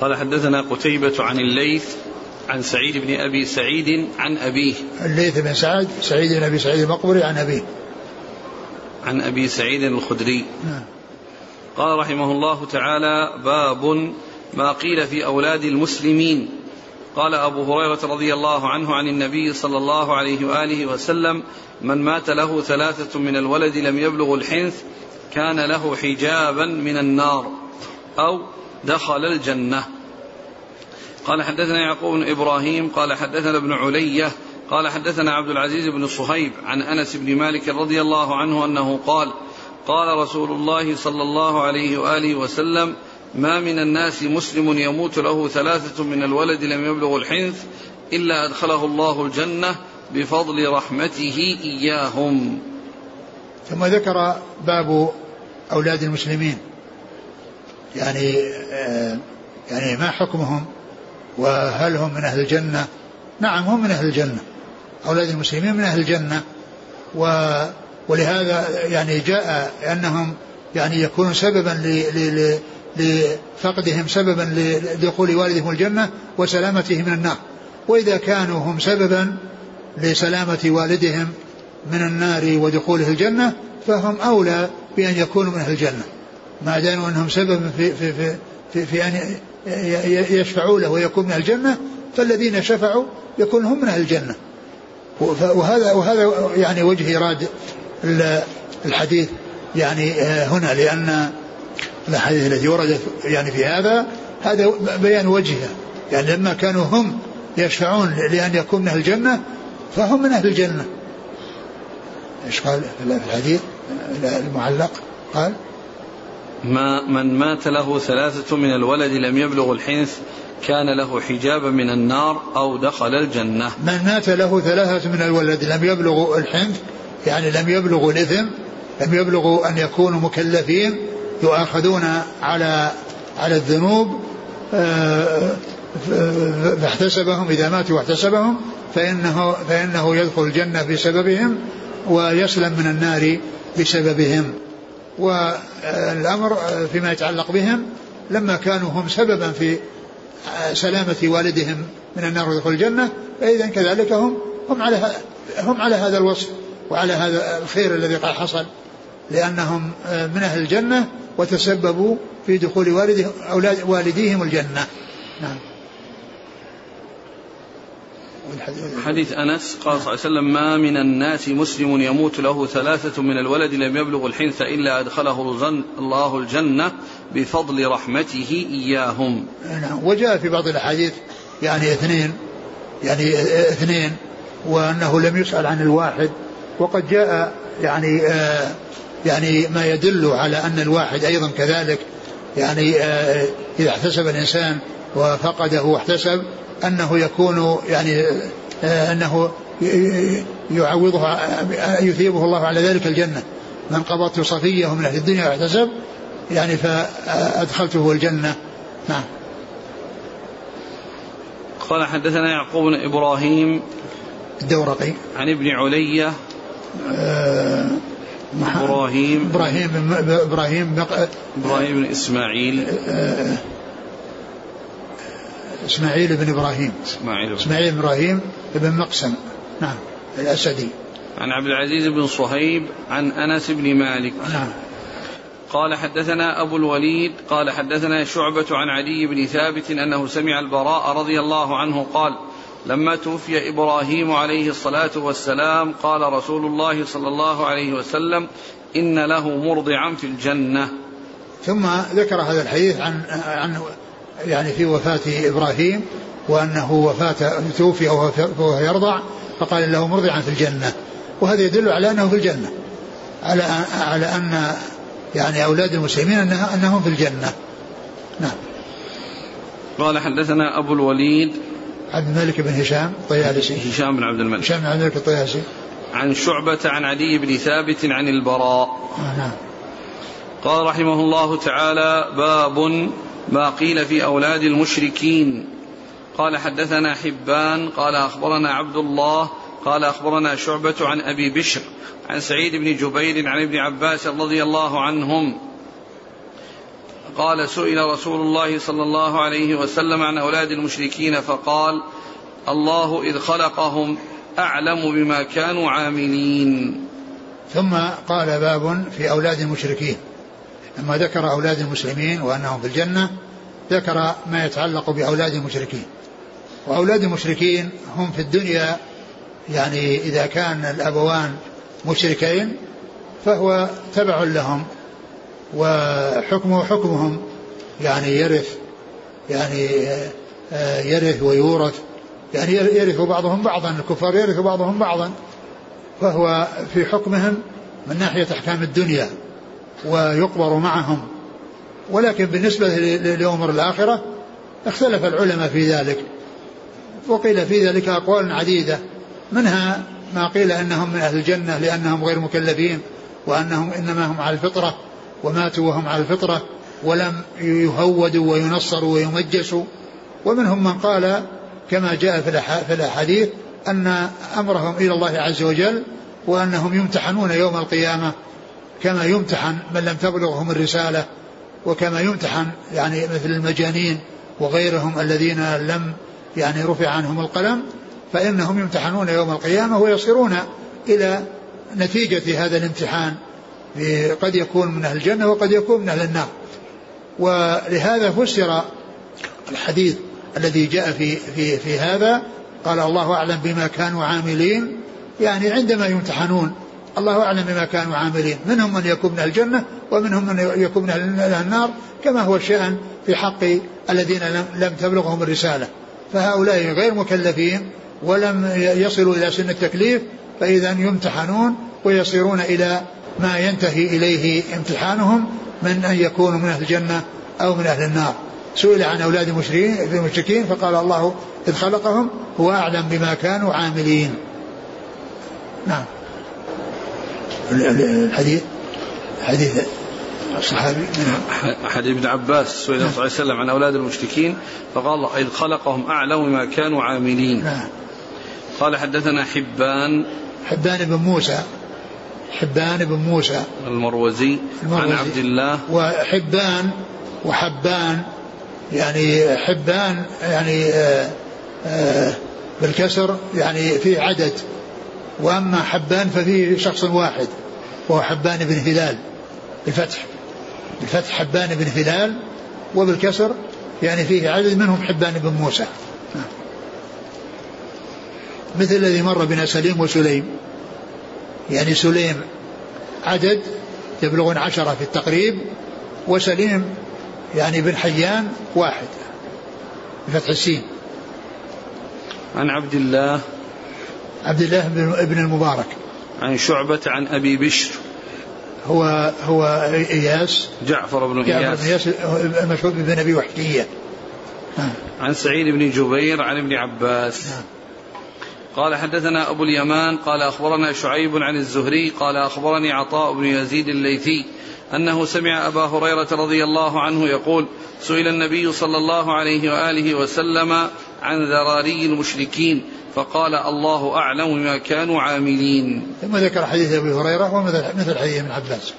A: قال حدثنا قتيبة عن الليث عن سعيد بن أبي سعيد عن أبيه.
B: الليث بن سعد سعيد بن أبي سعيد المقبري عن أبيه.
A: عن أبي سعيد الخدري.
B: نعم.
A: قال رحمه الله تعالى باب ما قيل في أولاد المسلمين. قال أبو هريرة رضي الله عنه عن النبي صلى الله عليه وآله وسلم من مات له ثلاثة من الولد لم يبلغ الحنث كان له حجابا من النار أو دخل الجنة. قال حدثنا يعقوب بن إبراهيم قال حدثنا ابن علية قال حدثنا عبد العزيز بن صهيب عن أنس بن مالك رضي الله عنه أنه قال قال رسول الله صلى الله عليه وآله وسلم ما من الناس مسلم يموت له ثلاثة من الولد لم يبلغ الحنث إلا أدخله الله الجنة بفضل رحمته إياهم.
B: ثم ذكر باب أولاد المسلمين. يعني آه يعني ما حكمهم وهل هم من أهل الجنة؟ نعم هم من أهل الجنة. أولاد المسلمين من أهل الجنة. و ولهذا يعني جاء أنهم يعني يكون سببا لفقدهم سببا لدخول والدهم الجنة وسلامته من النار. وإذا كانوا هم سببا لسلامة والدهم من النار ودخوله الجنة فهم أولى بأن يكونوا من أهل الجنة. ما داموا أنهم سبب في, في, في, في, في أن يشفعوا له ويكون من الجنة فالذين شفعوا يكون هم من أهل الجنة. وهذا وهذا يعني وجه إيراد الحديث يعني هنا لأن الأحاديث التي وردت يعني في هذا هذا بيان وجهها يعني لما كانوا هم يشفعون لأن يكون من أهل الجنة فهم من أهل الجنة. إيش قال في الحديث؟ المعلق قال
A: ما من مات له ثلاثة من الولد لم يبلغ الحنث كان له حجابا من النار أو دخل الجنة.
B: من مات له ثلاثة من الولد لم يبلغوا الحنث يعني لم يبلغوا الإثم لم يبلغوا أن يكونوا مكلفين يؤاخذون على على الذنوب فاحتسبهم إذا ماتوا واحتسبهم فإنه فإنه يدخل الجنة بسببهم ويسلم من النار بسببهم. والأمر فيما يتعلق بهم لما كانوا هم سببا في سلامة والدهم من النار ودخول الجنة فإذا كذلك هم هم على هم على هذا الوصف. وعلى هذا الخير الذي قد حصل لأنهم من أهل الجنة وتسببوا في دخول والده أولاد والديهم الجنة. نعم.
A: حديث أنس قال صلى الله عليه وسلم ما من الناس مسلم يموت له ثلاثة من الولد لم يبلغ الحنث إلا أدخله الله الجنة بفضل رحمته إياهم.
B: نعم. وجاء في بعض الأحاديث يعني اثنين يعني اثنين وأنه لم يسأل عن الواحد. وقد جاء يعني آه يعني ما يدل على أن الواحد أيضا كذلك يعني آه إذا احتسب الإنسان وفقده واحتسب أنه يكون يعني آه أنه يعوضه يثيبه الله على ذلك الجنة. من قبضت صفية من أهل الدنيا واحتسب يعني فأدخلته الجنة. نعم.
A: قال حدثنا يعقوب بن إبراهيم
B: الدورقي.
A: عن ابن علية
B: آه
A: إبراهيم.
B: إبراهيم إبراهيم بق...
A: إبراهيم بن إسماعيل.
B: آه إسماعيل بن إبراهيم.
A: إسماعيل.
B: إسماعيل بن إبراهيم بن مقسم. نعم الأسدي.
A: عن عبد العزيز بن صهيب عن أنس بن مالك.
B: نعم.
A: قال حدثنا أبو الوليد قال حدثنا شعبة عن علي بن ثابت أنه سمع البراء رضي الله عنه قال لما توفي إبراهيم عليه الصلاة والسلام قال رسول الله صلى الله عليه وسلم إن له مرضعا في الجنة.
B: ثم ذكر هذا الحديث عن عن يعني في وفاة إبراهيم وأنه وفاة توفي وهو يرضع فقال له مرضعا في الجنة. وهذا يدل على أنه في الجنة. على على أن يعني أولاد المسلمين أنهم في الجنة. نعم.
A: قال حدثنا أبو الوليد
B: عبد الملك بن هشام الطيالسي
A: هشام بن عبد الملك.
B: هشام بن عبد الملك الطيالسي.
A: عن شعبة عن علي بن ثابت عن البراء.
B: آه نعم.
A: قال رحمه الله تعالى باب ما قيل في أولاد المشركين. قال حدثنا حبان قال أخبرنا عبد الله قال أخبرنا شعبة عن أبي بشر عن سعيد بن جبير عن ابن عباس رضي الله عنهم. قال سئل رسول الله صلى الله عليه وسلم عن أولاد المشركين فقال الله إذ خلقهم أعلم بما كانوا عاملين.
B: ثم قال باب في أولاد المشركين. لما ذكر أولاد المسلمين وأنهم في الجنة ذكر ما يتعلق بأولاد المشركين. وأولاد المشركين هم في الدنيا يعني إذا كان الأبوان مشركين فهو تبع لهم. وحكمه حكمهم يعني يرث يعني آه، يرث ويورث يعني يرث بعضهم بعضا الكفار يرث بعضهم بعضا فهو في حكمهم من ناحية أحكام الدنيا ويقبر معهم. ولكن بالنسبة لأمور الآخرة اختلف العلماء في ذلك. وقيل في ذلك أقوال عديدة منها ما قيل أنهم من أهل الجنة لأنهم غير مكلفين وأنهم إنما هم على الفطرة. وماتوا وهم على الفطرة ولم يهودوا وينصروا ويمجسوا. ومنهم من قال كما جاء في الأحاديث أن أمرهم إلى الله عز وجل وأنهم يمتحنون يوم القيامة كما يمتحن من لم تبلغهم الرسالة وكما يمتحن يعني مثل المجانين وغيرهم الذين لم يعني رفع عنهم القلم فإنهم يمتحنون يوم القيامة ويصيرون إلى نتيجة هذا الامتحان. قد يكون من أهل الجنة وقد يكون من أهل النار. ولهذا فسر الحديث الذي جاء في في في هذا قال الله أعلم بما كانوا عاملين. يعني عندما يمتحنون الله أعلم بما كانوا عاملين. منهم من يكون من الجنة ومنهم من يكون من أهل النار كما هو الشأن في حق الذين لم تبلغهم الرسالة. فهؤلاء غير مكلفين ولم يصلوا إلى سن التكليف فإذا يمتحنون ويصيرون إلى ما ينتهي إليه امتحانهم من أن يكونوا من أهل الجنة أو من أهل النار. سئل عن أولاد المشركين فقال الله إذ خلقهم هو أعلم بما كانوا عاملين. نعم. الحديث حديث الصحابي
A: حديث ابن عباس سئل صلى الله عليه وسلم عن أولاد المشركين فقال إذ خلقهم أعلم بما كانوا عاملين. نعم. قال حدثنا حبان.
B: حبان بن موسى. حبان بن موسى.
A: المروزي, المروزي. عن عبد الله.
B: وحبان وحبان يعني حبان يعني آآ آآ بالكسر يعني في عدد. وأما حبان ففيه شخص واحد وهو حبان بن هلال بالفتح. بالفتح حبان بن هلال وبالكسر يعني فيه عدد منهم حبان بن موسى. مثل الذي مر بنا سليم وسليم. يعني سليم عدد يبلغون عشرة في التقريب وسليم يعني بن حيان واحد بفتح السين.
A: عن عبد الله
B: عبد الله بن المبارك.
A: عن شعبة عن أبي بشر.
B: هو هو إياس.
A: جعفر بن إياس
B: إياس مشهور بن أبي وحشية
A: عن سعيد بن جبير عن ابن عباس. نعم. قال حدثنا أبو اليمان قال أخبرنا شعيب عن الزهري قال أخبرني عطاء بن يزيد الليثي أنه سمع أبا هريرة رضي الله عنه يقول سئل النبي صلى الله عليه وآله وسلم عن ذراري المشركين فقال الله أعلم بما كانوا عاملين.
B: ثم ذكر حديث أبي هريرة ومثل حديث ابن عباس.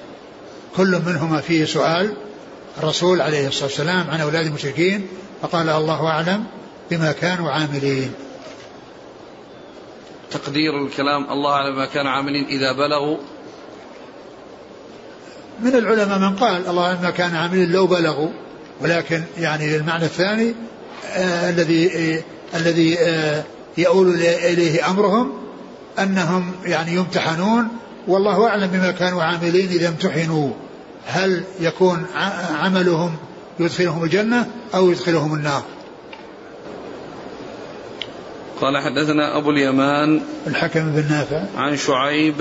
B: كل منهما فيه سؤال الرسول عليه الصلاة والسلام عن أولاد المشركين فقال الله أعلم بما كانوا عاملين.
A: تقدير الكلام الله أعلم ما كانوا عاملين إذا بلغوا.
B: من العلماء من قال الله ما كان عاملين لو بلغوا ولكن يعني المعنى الثاني آه الذي آه الذي آه يؤول إليه أمرهم أنهم يعني يمتحنون. والله أعلم بما كانوا عاملين إذا امتحنوا. هل يكون عملهم يدخلهم الجنة أو يدخلهم النار؟
A: قال حدثنا أبو اليمان
B: الحكم بن نافع
A: عن شعيب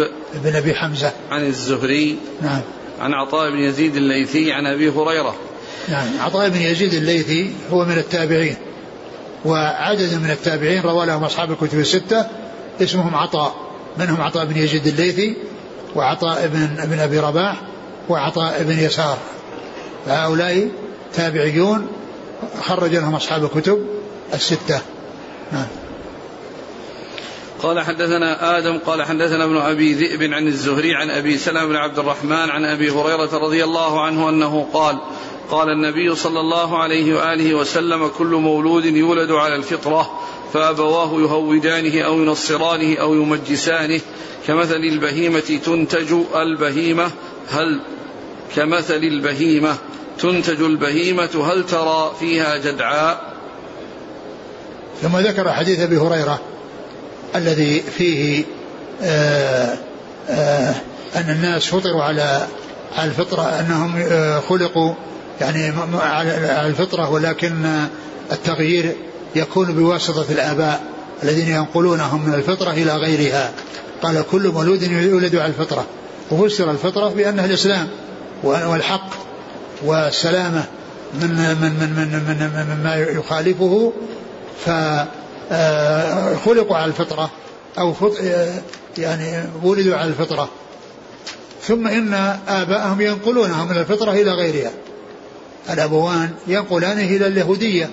B: بن أبي حمزة.
A: عن الزهري
B: نعم.
A: عن عطاء بن يزيد الليثي عن أبي هريرة.
B: نعم. عطاء بن يزيد الليثي هو من التابعين وعدد من التابعين روى لهم أصحاب الكتب الستة اسمهم عطاء. منهم عطاء بن يزيد الليثي وعطاء بن ابن أبي رباح وعطاء بن يسار. فهؤلاء تابعيون خرج لهم أصحاب الكتب الستة. نعم.
A: قال حدثنا آدم قال حدثنا ابن أبي ذئب عن الزهري عن أبي سلمة بن عبد الرحمن عن أبي هريرة رضي الله عنه أنه قال قال النبي صلى الله عليه وآله وسلم كل مولود يولد على الفطرة فأبواه يهودانه أو ينصرانه أو يمجسانه. كمثل البهيمة تنتج البهيمة هل كمثل البهيمة تنتج البهيمة هل ترى فيها جدعاء؟
B: ثم ذكر حديث أبي هريرة الذي فيه آه، آه، أن الناس فطروا على على الفطرة أنهم آه، خلقوا يعني على الفطرة ولكن التغيير يكون بواسطة الآباء الذين ينقلونهم من الفطرة إلى غيرها. قال كل مولود يولد على الفطرة. وفسر الفطرة بأنها الإسلام والحق والسلامة من من من من من, من, من ما يخالفه فخلقوا على الفطرة أو يعني ولدوا على الفطرة. ثم إن آباءهم ينقلونهم من الفطرة إلى غيرها. الأبوان ينقلانه إلى اليهودية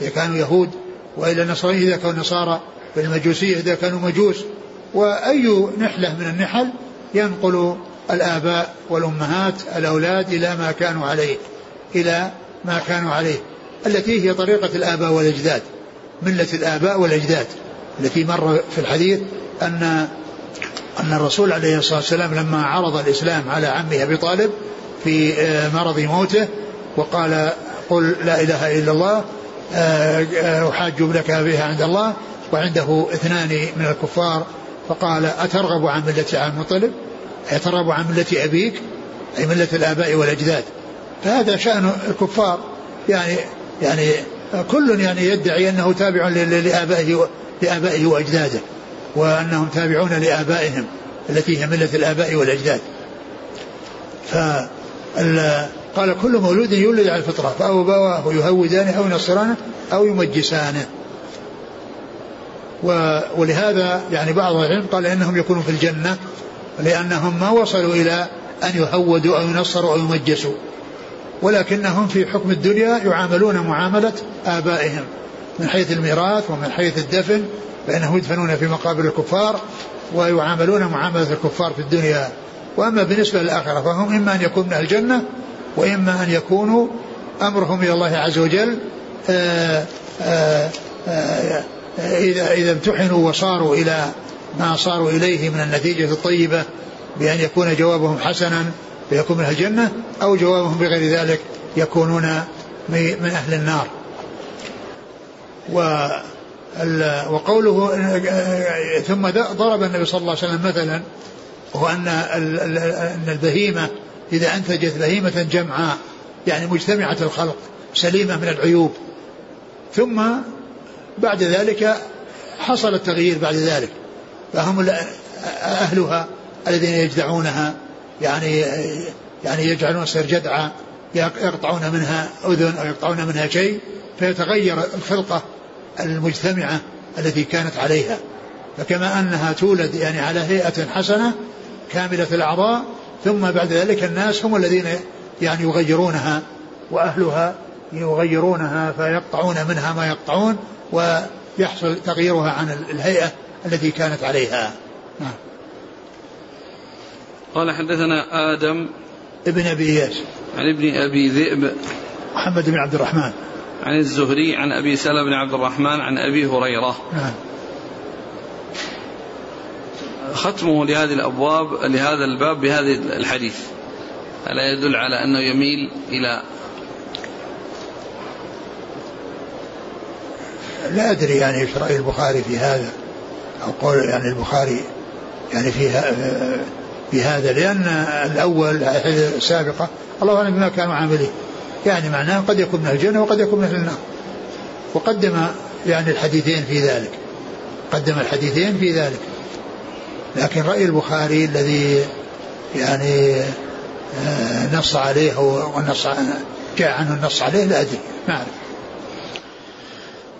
B: إذا كانوا يهود وإلى النصرانية إذا كانوا نصارى والمجوسية إذا كانوا مجوس. وأي نحلة من النحل ينقل الآباء والأمهات الأولاد إلى ما كانوا عليه إلى ما كانوا عليه التي هي طريقة الآباء والأجداد. ملة الآباء والأجداد. التي مر في الحديث أن أن الرسول عليه الصلاة والسلام لما عرض الإسلام على عمه أبي طالب في آه، مرض موته وقال قل لا إله إلا الله آه، آه، أحاج لك بها عند الله وعنده اثنان من الكفار فقال أترغب عن ملة عبد المطلب أترغب عن ملة أبيك؟ أي ملة الآباء والأجداد. فهذا شأن الكفار. يعني يعني كل يعني يدعي أنه تابع لآبائه لآبائه وأجداده وأنهم تابعون لآبائهم التي هي ملة الآباء والأجداد. ف قال كل مولود يولد على الفطرة فأبواه يهودانه أو ينصرانه أو يمجسانه. ولهذا يعني بعض العلم قال إنهم يكونون في الجنة لأنهم ما وصلوا إلى أن يهودوا أو ينصروا أو يمجسوا. ولكنهم في حكم الدنيا يعاملون معاملة آبائهم من حيث الميراث ومن حيث الدفن فانهم يدفنون في مقابر الكفار ويعاملون معاملة الكفار في الدنيا. وأما بالنسبة للآخرة فهم إما أن يكونوا من أهل الجنة وإما أن يكونوا أمرهم إلى الله عز وجل آه، آه، آآ إذا إذا امتحنوا وصاروا إلى ما صاروا إليه من النتيجة الطيبة بأن يكون جوابهم حسنا فيكون من أهل الجنة أو جوابهم بغير ذلك يكونون من أهل النار. و وقوله ثم ضرب النبي صلى الله عليه وسلم مثلا هو أن أن البهيمة إذا أنتجت بهيمة جمعاء يعني مجتمعة الخلق سليمة من العيوب. ثم بعد ذلك حصل التغيير بعد ذلك فهم أهلها الذين يجدعونها. يعني يعني يجعلون تصير جدعة يقطعون منها أذن أو يقطعون منها شيء فيتغير الخلقة المجتمعة التي كانت عليها فكما أنها تولد يعني على هيئة حسنة كاملة الأعضاء ثم بعد ذلك الناس هم الذين يعني يغيرونها وأهلها يغيرونها فيقطعون منها ما يقطعون ويحصل تغييرها عن الهيئة التي كانت عليها نعم.
A: قال حدثنا آدم
B: ابن أبي إياس.
A: عن ابن أبي ذئب.
B: محمد بن عبد الرحمن.
A: عن الزهري عن أبي سلمة بن عبد الرحمن عن أبي هريرة. نعم. ختمه لهذه الأبواب لهذا الباب بهذا الحديث. ألا يدل على أنه يميل إلى
B: لا أدري يعني إيش رأي البخاري في هذا أو قول يعني البخاري يعني فيها في هذا لأن الأول السابقة الله أعلم بما كانوا عاملين. يعني معناه قد يكون من الجنة وقد يكون من النار. وقدم يعني الحديثين في ذلك. قدم الحديثين في ذلك. لكن رأي البخاري الذي يعني آه، نص عليه أو نص جاء عنه النص عليه لا أدري ما أعرف.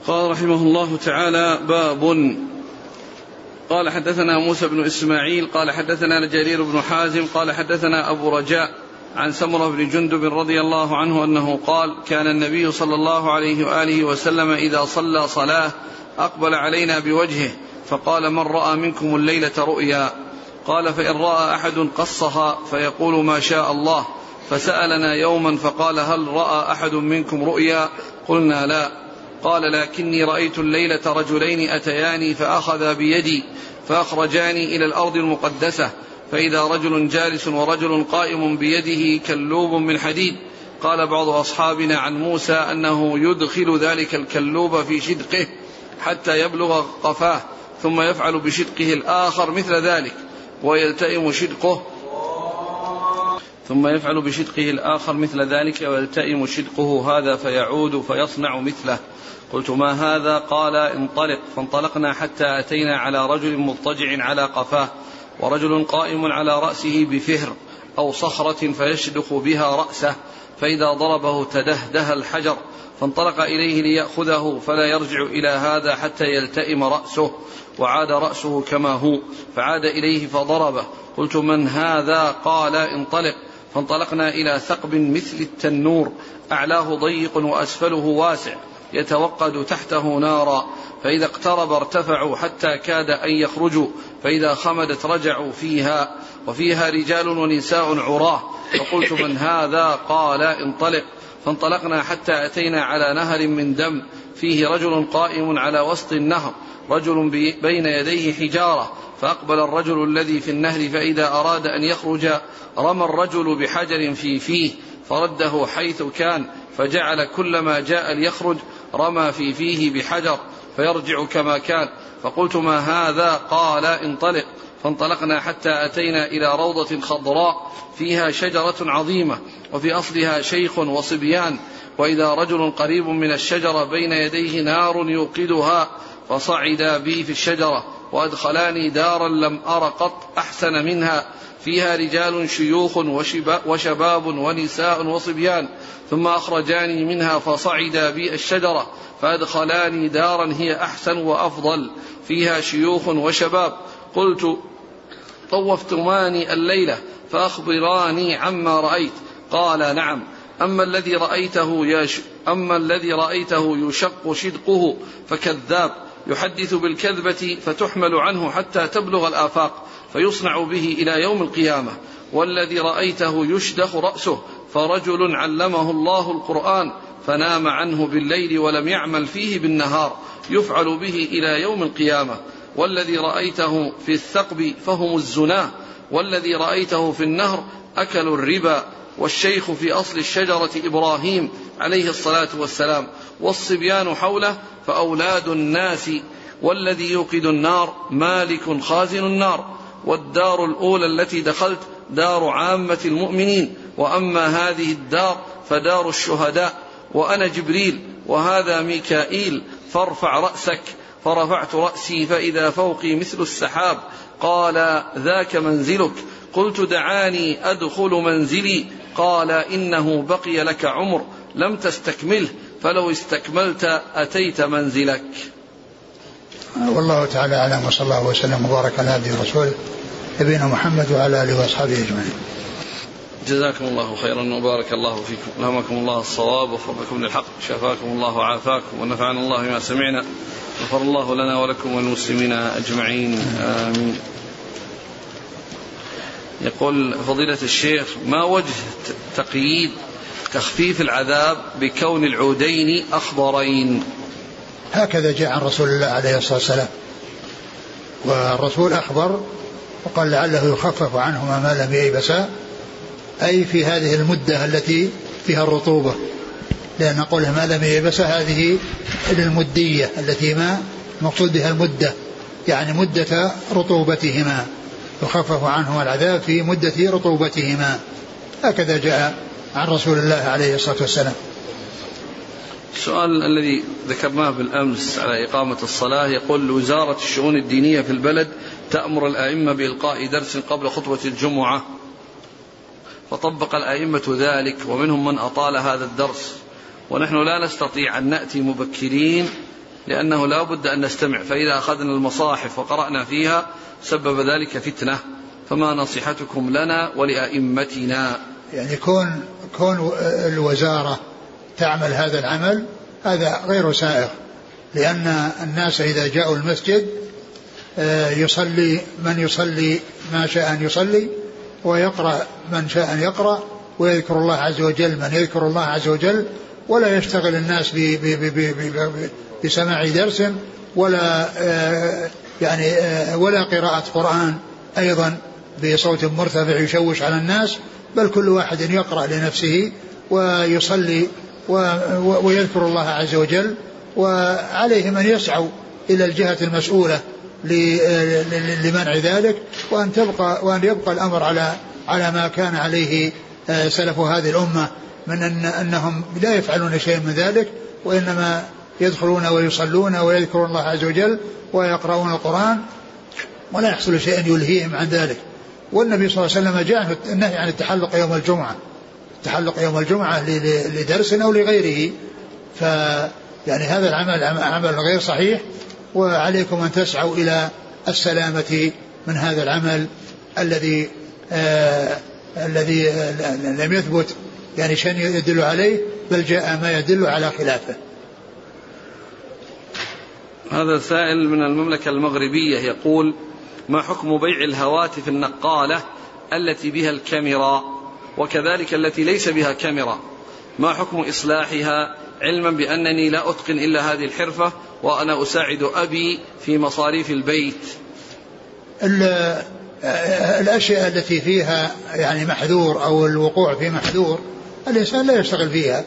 A: قال رحمه الله تعالى باب قال حدثنا موسى بن إسماعيل قال حدثنا جرير بن حازم قال حدثنا أبو رجاء عن سمرة بن جندب رضي الله عنه أنه قال كان النبي صلى الله عليه وآله وسلم إذا صلى صلاة أقبل علينا بوجهه فقال من رأى منكم الليلة رؤيا؟ قال فإن رأى أحد قصها فيقول ما شاء الله. فسألنا يوما فقال هل رأى أحد منكم رؤيا؟ قلنا لا. قال لكني رأيت الليلة رجلين أتياني فأخذا بيدي فأخرجاني إلى الأرض المقدسة فإذا رجل جالس ورجل قائم بيده كلوب من حديد. قال بعض أصحابنا عن موسى أنه يدخل ذلك الكلوب في شدقه حتى يبلغ قفاه ثم يفعل بشدقه الآخر مثل ذلك ويلتئم شدقه ثم يفعل بشدقه الآخر مثل ذلك ويلتئم شدقه هذا فيعود فيصنع مثله. قلت ما هذا؟ قال انطلق. فانطلقنا حتى أتينا على رجل مضطجع على قفاه ورجل قائم على رأسه بفهر أو صخرة فيشدخ بها رأسه فإذا ضربه تدهده الحجر. فانطلق إليه ليأخذه فلا يرجع إلى هذا حتى يلتئم رأسه. وعاد رأسه كما هو. فعاد إليه فضربه. قلت من هذا؟ قال انطلق. فانطلقنا إلى ثقب مثل التنور أعلاه ضيق وأسفله واسع يتوقد تحته نارا فإذا اقترب ارتفعوا حتى كاد أن يخرجوا فإذا خمدت رجعوا فيها وفيها رجال ونساء عراه. فقلت من هذا؟ قال انطلق. فانطلقنا حتى أتينا على نهر من دم فيه رجل قائم على وسط النهر. رجل بين يديه حجارة فأقبل الرجل الذي في النهر فإذا أراد أن يخرج رمى الرجل بحجر في فيه فرده حيث كان فجعل كلما جاء ليخرج رمى في فيه بحجر فيرجع كما كان. فقلت ما هذا؟ قال انطلق. فانطلقنا حتى أتينا إلى روضة خضراء فيها شجرة عظيمة وفي أصلها شيخ وصبيان. وإذا رجل قريب من الشجرة بين يديه نار يوقدها فصعدا بي في الشجرة وأدخلاني دارا لم أر قط أحسن منها. فيها رجال شيوخ وشباب ونساء وصبيان. ثم أخرجاني منها فصعدا بي الشجرة فأدخلاني دارا هي أحسن وأفضل. فيها شيوخ وشباب. قلت طوفتماني الليلة فأخبراني عما رأيت. قال نعم. أما الذي رأيته يش أما الذي رأيته يشق شدقه فكذاب. يحدث بالكذبة فتحمل عنه حتى تبلغ الآفاق فيصنع به إلى يوم القيامة. والذي رأيته يشدخ رأسه فرجل علمه الله القرآن فنام عنه بالليل ولم يعمل فيه بالنهار يفعل به إلى يوم القيامة. والذي رأيته في الثقب فهم الزناه والذي رأيته في النهر أكلوا الربا. والشيخ في أصل الشجرة إبراهيم عليه الصلاة والسلام والصبيان حوله فأولاد الناس والذي يوقد النار مالك خازن النار. والدار الأولى التي دخلت دار عامة المؤمنين. وأما هذه الدار فدار الشهداء. وأنا جبريل وهذا ميكائيل فارفع رأسك. فرفعت رأسي فإذا فوقي مثل السحاب. قال ذاك منزلك. قلت دعاني أدخل منزلي. قال إنه بقي لك عمر لم تستكمله فلو استكملت أتيت منزلك.
B: والله تعالى أعلم وصلى الله وسلم وبارك على عبده ورسوله نبينا محمد وعلى آله وأصحابه أجمعين.
A: جزاكم الله خيرا وبارك الله فيكم. ألهمكم الله الصواب وفقكم للحق. شفاكم الله وعافاكم ونفعنا الله بما سمعنا. غفر الله لنا ولكم والمسلمين أجمعين. آمين. يقول فضيلة الشيخ ما وجه تقييد تخفيف العذاب بكون العودين أخضرين؟
B: هكذا جاء عن رسول الله عليه الصلاة والسلام. والرسول أخبر وقال لعله يخفف عنهما ما لم ييبسا أي في هذه المدة التي فيها الرطوبة. لأن قوله ما لم ييبسا هذه للمدية التي ما مقصود بها المدة يعني مدة رطوبتهما. يخفف عنهما العذاب في مدة رطوبتهما. هكذا جاء عن رسول الله عليه الصلاة والسلام.
A: السؤال الذي ذكرناه بالأمس على إقامة الصلاة يقول وزارة الشؤون الدينية في البلد تأمر الأئمة بإلقاء درس قبل خطبة الجمعة فطبق الأئمة ذلك ومنهم من أطال هذا الدرس. ونحن لا نستطيع أن نأتي مبكرين لأنه لا بد أن نستمع فإذا أخذنا المصاحف وقرأنا فيها سبب ذلك فتنة. فما نصيحتكم لنا ولأئمتنا؟
B: يعني كون كون الوزارة تعمل هذا العمل هذا غير سائغ. لأن الناس إذا جاءوا المسجد آه، يصلي من يصلي ما شاء أن يصلي ويقرأ من شاء أن يقرأ ويذكر الله عز وجل من يذكر الله عز وجل ولا يشتغل الناس بسماع درس ولا آه، يعني آه، ولا قراءة قرآن أيضا بصوت مرتفع يشوش على الناس بل كل واحد يقرأ لنفسه ويصلي ويذكر الله عز وجل وعليهم أن يسعوا إلى الجهة المسؤولة لمنع ذلك وأن تبقى وأن يبقى الأمر على على ما كان عليه آه، سلف هذه الأمة. من أن أنهم لا يفعلون شيئا من ذلك وإنما يدخلون ويصلون ويذكرون الله عز وجل ويقرؤون القرآن ولا يحصل شيء يلهيهم عن ذلك. والنبي صلى الله عليه وسلم جاء النهي عن التحلق يوم الجمعة. التحلق يوم الجمعة لدرس أو لغيره. ف يعني هذا العمل عمل غير صحيح وعليكم أن تسعوا إلى السلامة من هذا العمل الذي آه الذي آه لم يثبت يعني شيء يدل عليه بل جاء ما يدل على خلافه.
A: هذا سائل من المملكة المغربية يقول ما حكم بيع الهواتف النقالة التي بها الكاميرا وكذلك التي ليس بها كاميرا؟ ما حكم إصلاحها علما بأنني لا أتقن إلا هذه الحرفة وأنا أساعد أبي في مصاريف البيت؟
B: الأشياء التي فيها يعني محذور أو الوقوع في محذور الإنسان لا يشتغل فيها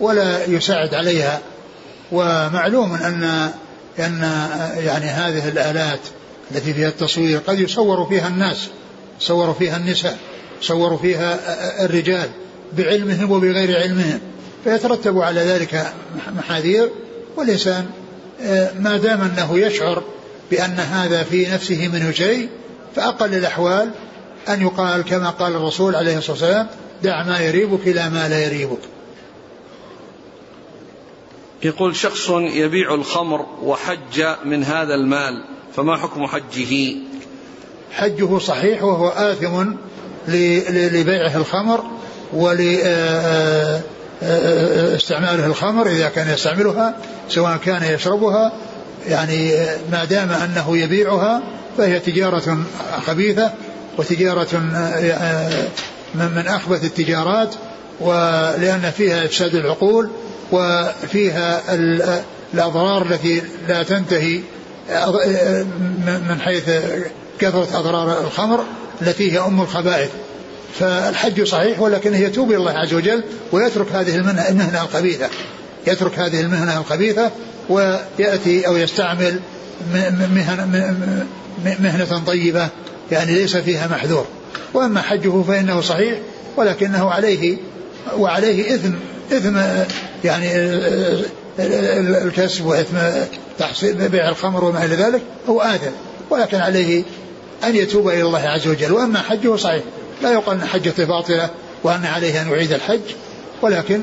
B: ولا يساعد عليها ومعلوم أن أن يعني هذه الآلات التي فيها التصوير قد يصور فيها الناس صوروا فيها النساء صوروا فيها الرجال بعلمهم وبغير علمهم فيترتب على ذلك محاذير والإنسان ما دام أنه يشعر بأن هذا في نفسه منه شيء فأقل الأحوال أن يقال كما قال الرسول عليه الصلاة والسلام دع ما يريبك إلى ما لا يريبك.
A: يقول شخص يبيع الخمر وحج من هذا المال فما حكم حجه؟
B: حجه صحيح وهو آثم لبيعه الخمر ول استعماله الخمر إذا كان يستعملها سواء كان يشربها يعني ما دام أنه يبيعها فهي تجارة خبيثة وتجارة من أخبث التجارات ولأن فيها إفساد العقول وفيها الأضرار التي لا تنتهي من حيث كثرة أضرار الخمر التي هي أم الخبائث. فالحج صحيح ولكنه يتوب إلى الله عز وجل ويترك هذه المهنة الخبيثة. يترك هذه المهنة الخبيثة ويأتي أو يستعمل مهنة طيبة يعني ليس فيها محذور. وأما حجه فإنه صحيح ولكنه عليه وعليه إثم إثم يعني الكسب وإثم تحصيل بيع الخمر وما إلى ذلك هو آثم ولكن عليه أن يتوب إلى الله عز وجل. وأما حجه صحيح لا يقال أن حجته باطلة وأن عليه أن يعيد الحج ولكن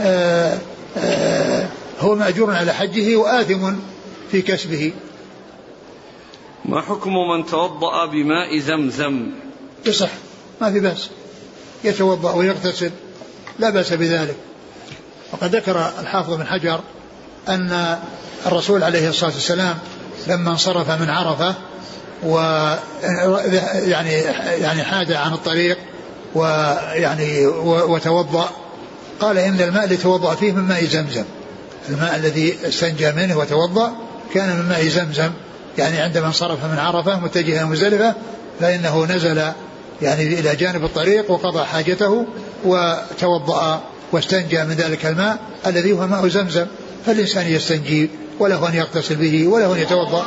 B: آآ آآ هو مأجور على حجه وآثم في كسبه.
A: ما حكم من توضأ بماء زمزم؟
B: يصح ما في بأس. يتوضأ ويغتسل لا بأس بذلك. وقد ذكر الحافظ بن حجر أن الرسول عليه الصلاة والسلام لما انصرف من عرفة و يعني يعني حاد عن الطريق ويعني وتوضأ قال إن الماء اللي توضأ فيه من ماء زمزم. الماء الذي استنجى منه وتوضأ كان من ماء زمزم. يعني عندما انصرف من عرفة متجها مزدلفة فإنه نزل يعني إلى جانب الطريق وقضى حاجته وتوضأ واستنجى من ذلك الماء الذي هو ماء زمزم فالإنسان يستنجي وله أن يغتسل به وله أن يتوضأ.